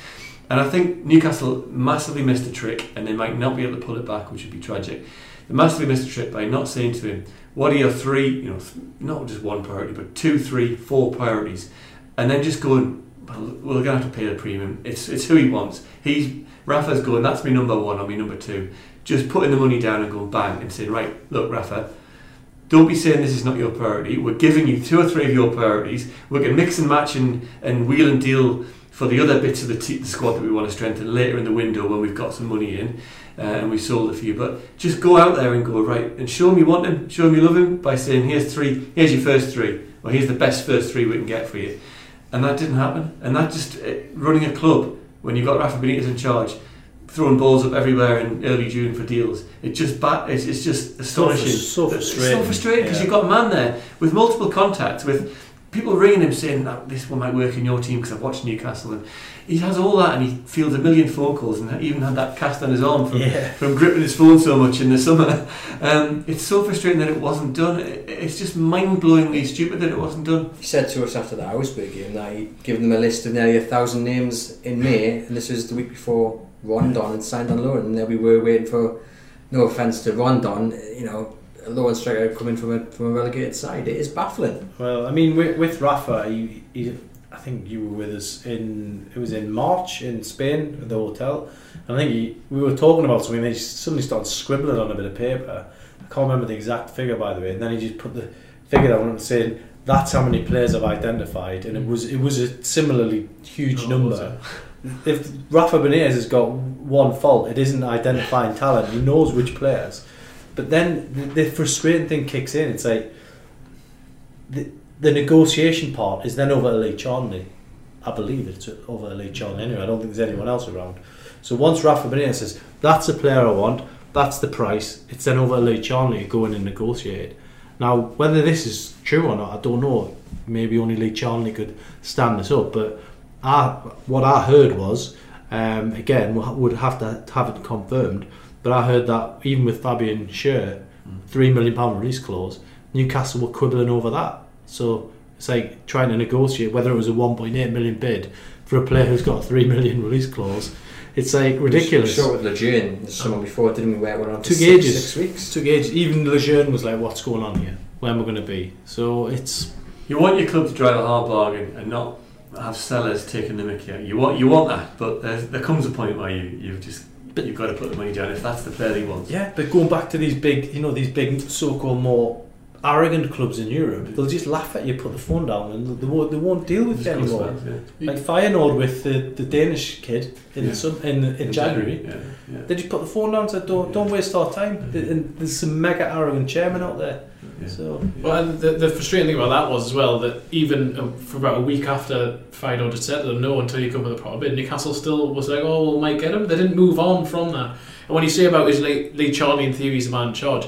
And I think Newcastle massively missed a trick, and they might not be able to pull it back, which would be tragic. They massively missed a trick by not saying to him, "What are your three? You know, not just one priority, but two, three, four priorities," and then just going, well, "We're going to have to pay the premium. It's it's who he wants. He's Rafa's going. That's me number one or me number two. Just putting the money down and going bang and saying, right, look, Rafa." Don't be saying this is not your priority. We're giving you two or three of your priorities. We're going to mix and match and, and wheel and deal for the other bits of the, te- the squad that we want to strengthen later in the window when we've got some money in uh, and we've sold a few. But just go out there and go right and show him you want him, show him you love him by saying here's three, here's your first three, or here's the best first three we can get for you. And that didn't happen. And that just uh, running a club when you've got Rafa Benitez in charge, throwing balls up everywhere in early June for deals. It just ba- it's, it's just astonishing. so It's frustrating. so frustrating because Yeah. you've got a man there with multiple contacts with people ringing him saying that this one might work in your team because I've watched Newcastle and he has all that and he fields a million phone calls and even had that cast on his arm from, Yeah. from gripping his phone so much in the summer. Um, it's so frustrating that it wasn't done. It's just mind-blowingly stupid that it wasn't done. He said to us after the Augsburg game that he'd given them a list of nearly a thousand names in May, and this was the week before Rondon had signed on loan, and there we were waiting for. No offence to Rondon, you know, a loan striker coming from a from a relegated side. It is baffling. Well, I mean, with, with Rafa, he, he, I think you were with us in it was in March in Spain at the hotel. And I think he, we were talking about something. And he suddenly started scribbling on a bit of paper. I can't remember the exact figure, by the way. And then he just put the figure down and saying that's how many players I've identified, and it was it was a similarly huge Oh, number. If Rafa Benitez has got one fault, it isn't identifying talent. He knows which players. But then the, the frustrating thing kicks in. It's like the, the negotiation part is then over Lee Charnley. I believe it's over Lee Charnley anyway. I don't think there's anyone else around. So once Rafa Benitez says, that's the player I want, that's the price, it's then over Lee Charnley to go in and negotiate. Now, whether this is true or not, I don't know. Maybe only Lee Charnley could stand this up, but I, what I heard was, um, again, we would have to have it confirmed, but I heard that even with Fabian Schär, three million pound release clause, Newcastle were quibbling over that. So it's like trying to negotiate whether it was a 1.8 million bid for a player who's got a three million release clause. It's like ridiculous. We saw with Lejeune the summer before, didn't we? Where it went on for Took six, ages. six weeks. Took ages. Even Lejeune was like, "What's going on here? When we're going to be?" So it's You want your club to drive a hard bargain and not have sellers taking the mickey out. You want you want that, but there comes a point where you you've just you've got to put the money down if that's the player he wants. yeah. But going back to these big, you know, these big so-called more arrogant clubs in Europe, they'll just laugh at you, put the phone down, and they won't, they won't deal with Just you anymore. fast, yeah. Like Feyenoord with the, the Danish kid in Yeah. the sum, in, in, January. Yeah, yeah. They just put the phone down and said, "Don't don't waste our time." And there's some mega arrogant chairman out there. Yeah. So Well, and the, the frustrating thing about that was as well that even uh, for about a week after Feyenoord had said to them no until you come with a proper bid, Newcastle still was like, oh, well, might get him. They didn't move on from that. And when you say about his late Lee Charnley in theory is the man in charge,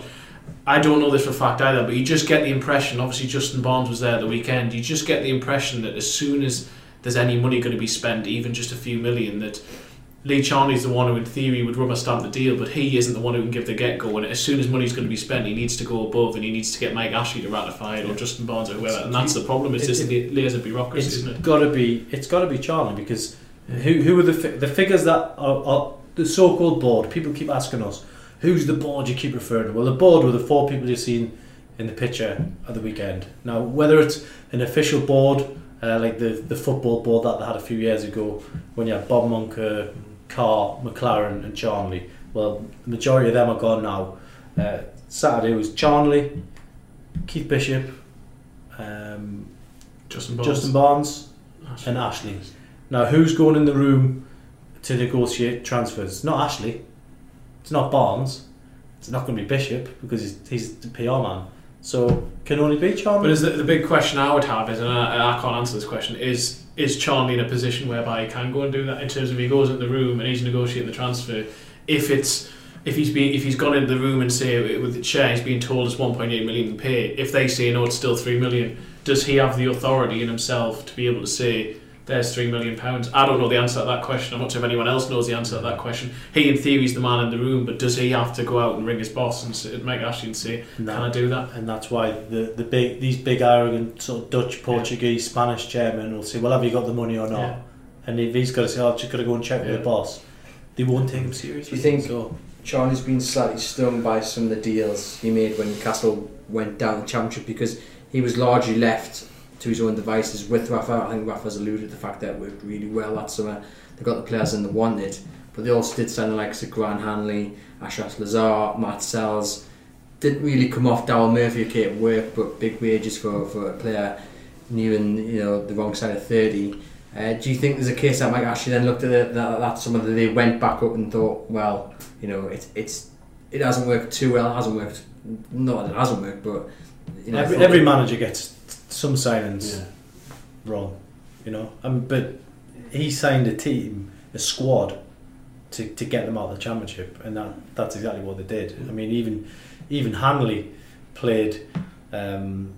I don't know this for a fact either, but you just get the impression. Obviously, Justin Barnes was there the weekend. You just get the impression that as soon as there's any money going to be spent, even just a few million, that Lee Charnley's the one who, in theory, would rubber stamp the deal, but he isn't the one who can give the get go. And as soon as money's going to be spent, he needs to go above and he needs to get Mike Ashley to ratify it or Justin Barnes or whoever. And that's the problem. It's It- just it- layers of bureaucracy, it's isn't it? got to be it's got to be Charnley because who who are the fi- the figures that are, are the so-called board? People keep asking us, who's the board you keep referring to? Well, the board were the four people you've seen in the picture at the weekend. Now, whether it's an official board uh, like the the football board that they had a few years ago, when you had Bob Monker, Carr, McLaren, and Charnley. Well, the majority of them are gone now. Uh, Saturday was Charnley, Keith Bishop, um, Justin Barnes. Justin Barnes, and Ashley. Now, who's going in the room to negotiate transfers? Not Ashley. It's not Barnes. It's not going to be Bishop because he's, he's the PR man. So can only be But Charnley. is the, the big question I would have is, and I, I can't answer this question, is is Charnley in a position whereby he can go and do that in terms of he goes in the room and he's negotiating the transfer? If it's if he's been if he's gone into the room and say with the chair he's being told it's 1.8 million to pay, if they say no, it's still three million. Does he have the authority in himself to be able to say there's three million pounds? I don't know the answer to that question. I'm not sure if anyone else knows the answer to that question. He, in theory, is the man in the room, but does he have to go out and ring his boss and say, Mike Ashley and say, No. "Can I do that?" and that's why the, the big these big arrogant sort of Dutch, Portuguese, Spanish chairman will say, "Well, have you got the money or not?" Yeah. And if he's got to say, "Oh, I've just got to go and check with the boss," they won't take him seriously. Do you think- so? Charnley's been slightly stung by some of the deals he made when Castle went down the championship because he was largely left to his own devices with Rafa. I think Rafa's alluded to the fact that it worked really well that summer. They got the players in they wanted, but they also did sign the likes of Grant Hanley, Achraf Lazaar, Matz Sels. Didn't really come off Daryl Murphy, okay, it worked, but big wages for, for a player nearing you know the wrong side of 30. Uh, do you think there's a case that Mike Ashley then looked at it, that, that of the, they went back up and thought, well, you know, it's it's it hasn't worked too well. It hasn't worked. Not that it hasn't worked, but you know, every, every manager gets some signings Yeah. wrong, you know. Um, but he signed a team, a squad, to, to get them out of the championship, and that that's exactly what they did. I mean, even even Hanley played um,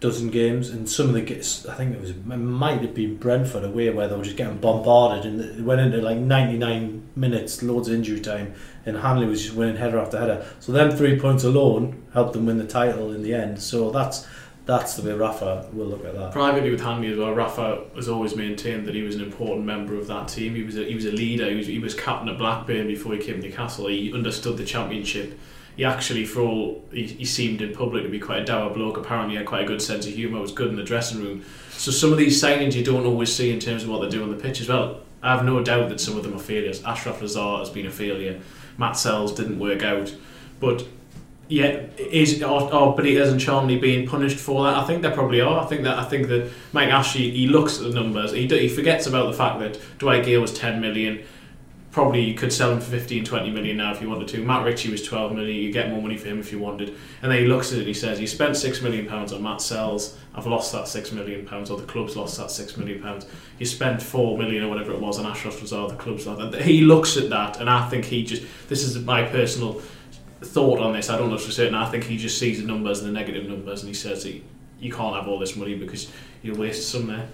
dozen games, and some of the I think it was it might have been Brentford away where they were just getting bombarded, and it went into like ninety nine minutes, loads of injury time, and Hanley was just winning header after header. So them three points alone helped them win the title in the end. So that's that's the way Rafa will look at that. privately with Hanley as well, Rafa has always maintained that he was an important member of that team. He was a, he was a leader. He was, he was captain at Blackburn before he came to Castle. He understood the championship. He actually, for all he, he seemed in public to be quite a dour bloke, apparently had quite a good sense of humour. Was good in the dressing room. So some of these signings you don't always see in terms of what they do on the pitch as well. I have no doubt that some of them are failures. Achraf Lazaar has been a failure. Matz Sels didn't work out, but yeah, is are, are Benitez and Charnley being punished for that? I think they probably are. I think that I think that Mike Ashley he looks at the numbers. He do- he forgets about the fact that Dwight Gayle was ten million. Probably you could sell him for 15, 20 million now if you wanted to. Matt Ritchie was 12 million. You get more money for him if you wanted. And then he looks at it and he says, "You spent six million pounds on Matz Sels. I've lost that six million pounds, or the club's lost that six million pounds. You spent four million or whatever it was on Achraf Lazaar. The club's lost." that." He looks at that, and I think he just. This is my personal thought on this. I don't know for certain. I think he just sees the numbers and the negative numbers, and he says that you can't have all this money because you'll waste some there.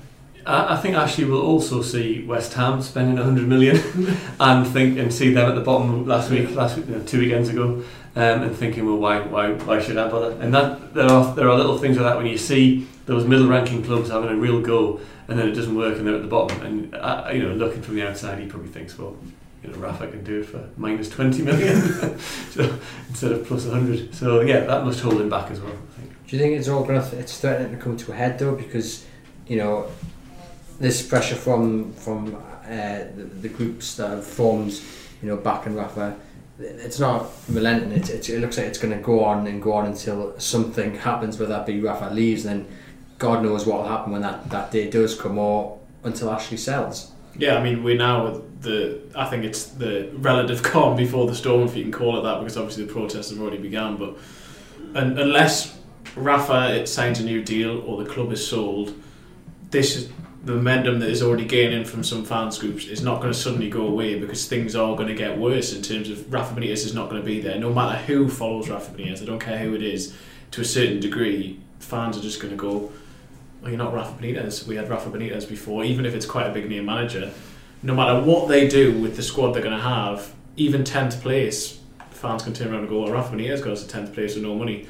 I think Ashley will also see West Ham spending 100 million *laughs* and think and see them at the bottom last week, last week, no, two weekends ago, um, and thinking, well, why, why, why should I bother? And that there are there are little things like that when you see those middle-ranking clubs having a real go, and then it doesn't work, and they're at the bottom. And uh, you know, looking from the outside, he probably thinks, well, you know, Rafa can do it for minus 20 million *laughs* so, instead of plus 100. So yeah, that must hold him back as well. I think. Do you think it's all going to it's threatening to come to a head though because you know this pressure from from uh, the, the groups that have formed you know back in Rafa it's not relenting it, it, it looks like it's going to go on and go on until something happens whether that be Rafa leaves then God knows what will happen when that, that day does come or until Ashley sells Yeah, I mean we're now at the. I think it's the relative *laughs* calm before the storm, if you can call it that, because obviously the protests have already begun. But un unless Rafa signs a new deal or the club is sold, this is the momentum that is already gaining from some fans groups is not going to suddenly go away because things are going to get worse in terms of Rafa Benitez is not going to be there. No matter who follows Rafa Benitez, I don't care who it is, to a certain degree, fans are just going to go, well, you're not Rafa Benitez. We had Rafa Benitez before, even if it's quite a big name manager. No matter what they do with the squad they're going to have, even 10th place, fans can turn around and go, well, Rafa Benitez got to 10th place with no money.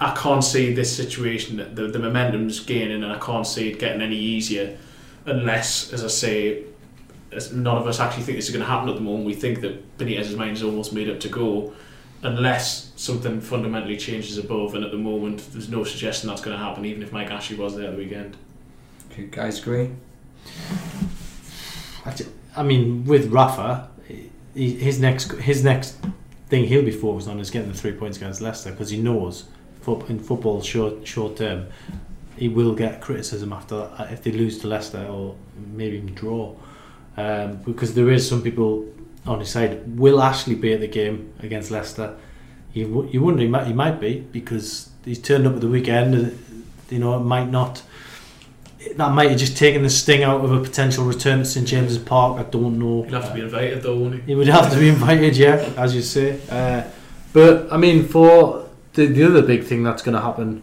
I can't see this situation, the, the momentum's gaining, and I can't see it getting any easier unless, as I say, as none of us actually think this is going to happen at the moment. We think that Benitez's mind is almost made up to go, unless something fundamentally changes above. And at the moment, there's no suggestion that's going to happen, even if Mike Ashley was there at the weekend. Do guys agree? I mean, with Rafa, his next his next thing he'll be focused on is getting the three points against Leicester because he knows in football short short term he will get criticism after that if they lose to Leicester or maybe even draw. Um, because there is some people on his side. Will Ashley be at the game against Leicester? You, you wonder he might, he might be because he's turned up at the weekend. uh, You know, it might not. That might have just taken the sting out of a potential return to St James's Park. I don't know. He'll have to be invited, though, won't he? He would have to be invited, yeah, as you say. Uh, but I mean, for the, the other big thing that's going to happen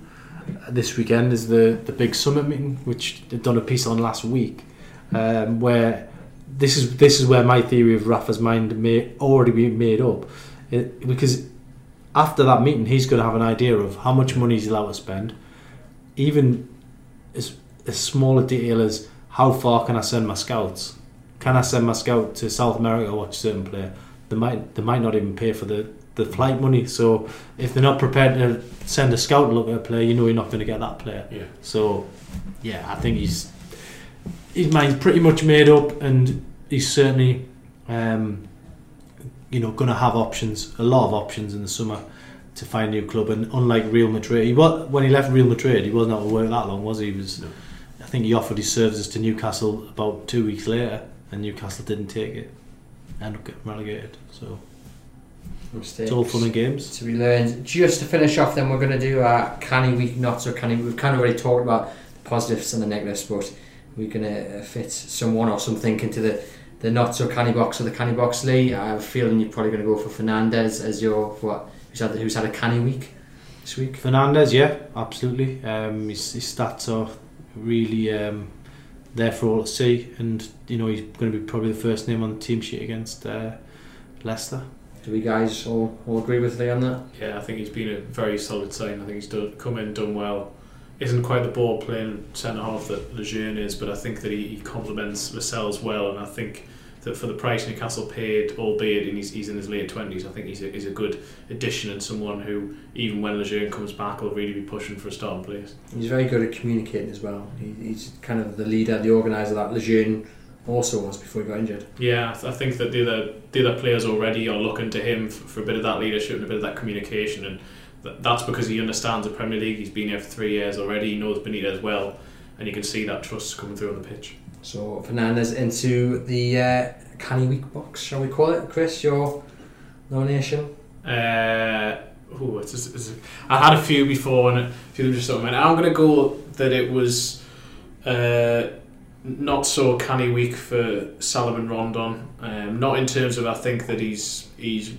this weekend is the the big summit meeting, which they've done a piece on last week, um, where this is this is where my theory of Rafa's mind may already be made up, it, because after that meeting, he's going to have an idea of how much money he's allowed to spend, even as as smaller detail as how far can I send my scouts can I send my scout to South America to watch a certain player? They might they might not even pay for the, the flight money. So if they're not prepared to send a scout to look at a player, you know you're not going to get that player. Yeah. So yeah, I think he's his mind's pretty much made up, and he's certainly um, you know going to have options, a lot of options in the summer to find a new club. And unlike Real Madrid, he was when he left Real Madrid, he wasn't out of work that long, was he? He was. No. I think he offered his services to Newcastle about two weeks later, and Newcastle didn't take it. Ended up getting relegated. So it's all fun and games. to be learned. Just to finish off, then we're going to do our canny week, not so canny. We've kind of already talked about the positives and the negatives, but we're going to fit someone or something into the, the not so canny box or the canny box. Lee, I have a feeling you're probably going to go for Fernandez as your what? Who's had who's had a canny week this week? Fernandez, yeah, absolutely. Um, his, his stats are really um, there for all to see, and you know he's going to be probably the first name on the team sheet against uh, Leicester. Do we guys all, all agree with Lee on that? Yeah, I think he's been a very solid sign. I think he's done, come in, done well. Isn't quite the ball playing centre half that Lejeune is, but I think that he, he complements Lascelles well, and I think that for the price Newcastle paid, albeit in he's, he's in his late twenties, I think he's a, he's a good addition and someone who, even when Lejeune comes back, will really be pushing for a starting place. He's very good at communicating as well. He, he's kind of the leader, the organiser that Lejeune also was before he got injured. Yeah, I th- I think that the other the other players already are looking to him f- for a bit of that leadership and a bit of that communication, and th- that's because he understands the Premier League. He's been here for three years already. He knows Benitez well, and you can see that trust coming through on the pitch. So Fernandez into the uh, canny week box, shall we call it? Chris, your nomination. Uh, ooh, it's it's I had a few before, and a few of them just sort. I'm going to go that it was uh, not so canny week for Salomon Rondon. Um, not in terms of I think that he's he's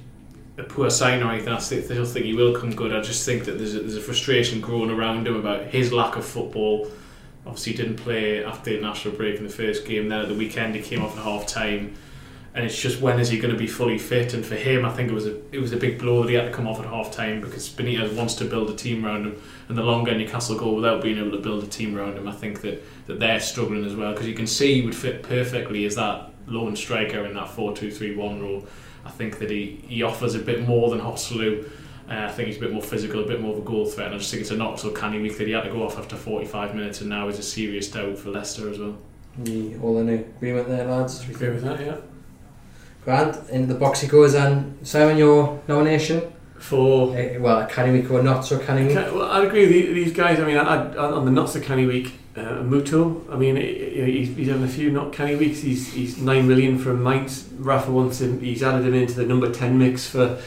a poor sign or anything. I still, still think he will come good. I just think that there's a, there's a frustration growing around him about his lack of football. Obviously, didn't play after the national break in the first game. Then at the weekend, he came off at half time, and it's just when is he going to be fully fit? And for him, I think it was a it was a big blow that he had to come off at half time because Benitez wants to build a team around him, and the longer Newcastle go without being able to build a team around him, I think that, that they're struggling as well because you can see he would fit perfectly as that lone striker in that four two three one role. I think that he, he offers a bit more than Joselu. Uh, I think he's a bit more physical, a bit more of a goal threat, and I just think it's a not so canny week that he had to go off after 45 minutes, and now is a serious doubt for Leicester as well. You all in agreement there, lads? Agree with that, yeah. Grant, into the box he goes, and Simon, your nomination? For Uh, well, a canny week or not so canny week? Okay, well, I'd agree with these guys. I mean, I, I, on the not so canny week, uh, Muto. I mean, he- he's, he's having a few not canny weeks. He's he's nine million from Mainz. Rafa wants him. He's added him into the number ten mix for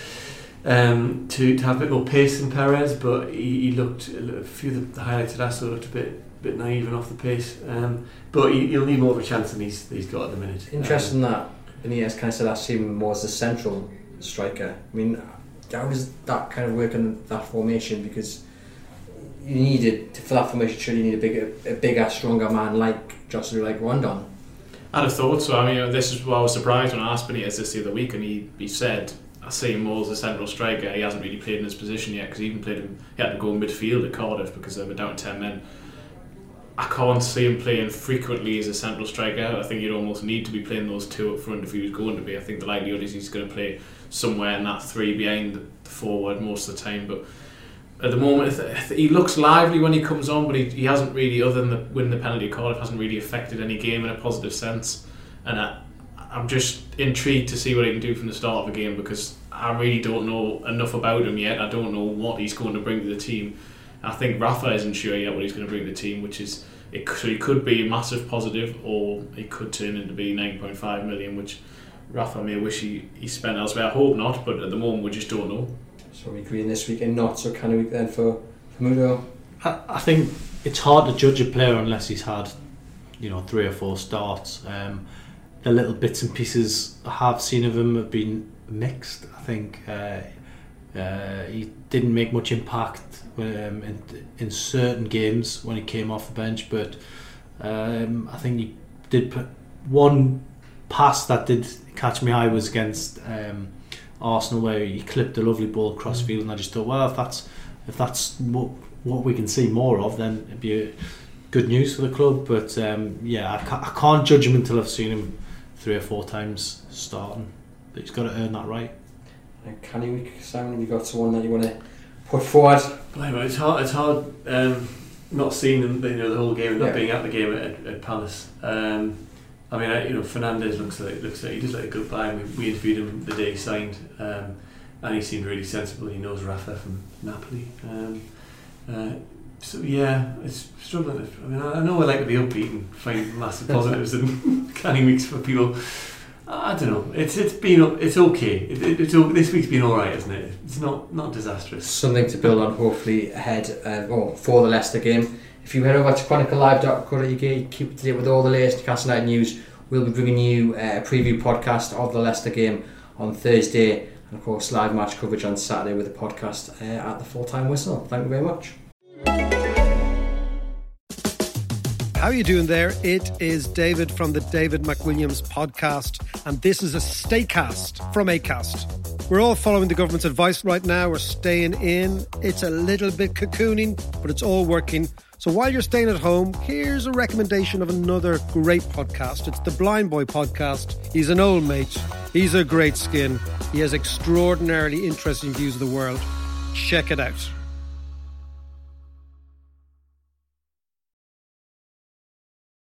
um, to to have a bit more pace than Perez. But he, he looked a few of the highlights of Asso looked a bit bit naive and off the pace. Um, but he, he'll need more of a chance than he's he's got at the minute. Interesting that Benitez kind of said I see him more as the central striker. I mean, how does that kind of work in that formation? Because you needed for that formation, should you need a bigger, a bigger, stronger man like Joselu, like Rondon? I'd have thought so. I mean, this is why I was surprised when I asked Benitez this the other week, and he, he said, I see him more as a central striker. He hasn't really played in his position yet because he even played him. He had to go midfield at Cardiff because they were down ten men. I can't see him playing frequently as a central striker. I think you'd almost need to be playing those two up front if he was going to be. I think the likelihood is he's going to play somewhere in that three behind the forward most of the time. But at the moment, he looks lively when he comes on, but he, he hasn't really, other than the winning the penalty Cardiff, hasn't really affected any game in a positive sense. And I'm just intrigued to see what he can do from the start of the game because I really don't know enough about him yet. I don't know what he's going to bring to the team. I think Rafa isn't sure yet what he's going to bring to the team, which is it. So he could be a massive positive, or it could turn into be 9.5 million, which Rafa may wish he, he spent elsewhere. I hope not, but at the moment we just don't know. So we agree in this week and not so canny week then for, for Muto. I, I think it's hard to judge a player unless he's had, you know, three or four starts. Um, the little bits and pieces I have seen of him have been mixed. I think uh, uh, he didn't make much impact um, in, in certain games when he came off the bench, but um, I think he did put one pass that did catch my eye was against um, Arsenal where he clipped a lovely ball across field, and I just thought, well, if that's if that's what what we can see more of, then it'd be good news for the club. But um, yeah, I can't, I can't judge him until I've seen him three or four times starting. But he's got to earn that right. And canny week, Simon, have you got someone that you want to put forward? Blimey, it's hard. It's hard um, not seeing them, you know, the whole game, and not Yeah. being at the game at, at Palace. Um, I mean, I, you know, Fernandez looks like looks like he does like a good buy. We, we interviewed him the day he signed, um, and he seemed really sensible. He knows Rafa from Napoli. Um, uh, so yeah, it's struggling. I mean, I know I like to be upbeat and find massive positives and *laughs* canny weeks for people. I don't know. It's it's been it's okay. It, it, it's this week's been all right, isn't it? It's not not disastrous. Something to build on, hopefully, ahead uh, well, for the Leicester game. If you head over to chroniclelive.co.uk, keep up to date with all the latest Newcastle United news. We'll be bringing you uh, a preview podcast of the Leicester game on Thursday, and of course, live match coverage on Saturday with a podcast uh, at the full time whistle. Thank you very much. How are you doing there? It is David from the David McWilliams podcast, and this is a Staycast from Acast. We're all following the government's advice right now. We're staying in. It's a little bit cocooning, but it's all working. So while you're staying at home, here's a recommendation of another great podcast. It's the Blind Boy podcast. He's an old mate. He's a great skin. He has extraordinarily interesting views of the world. Check it out.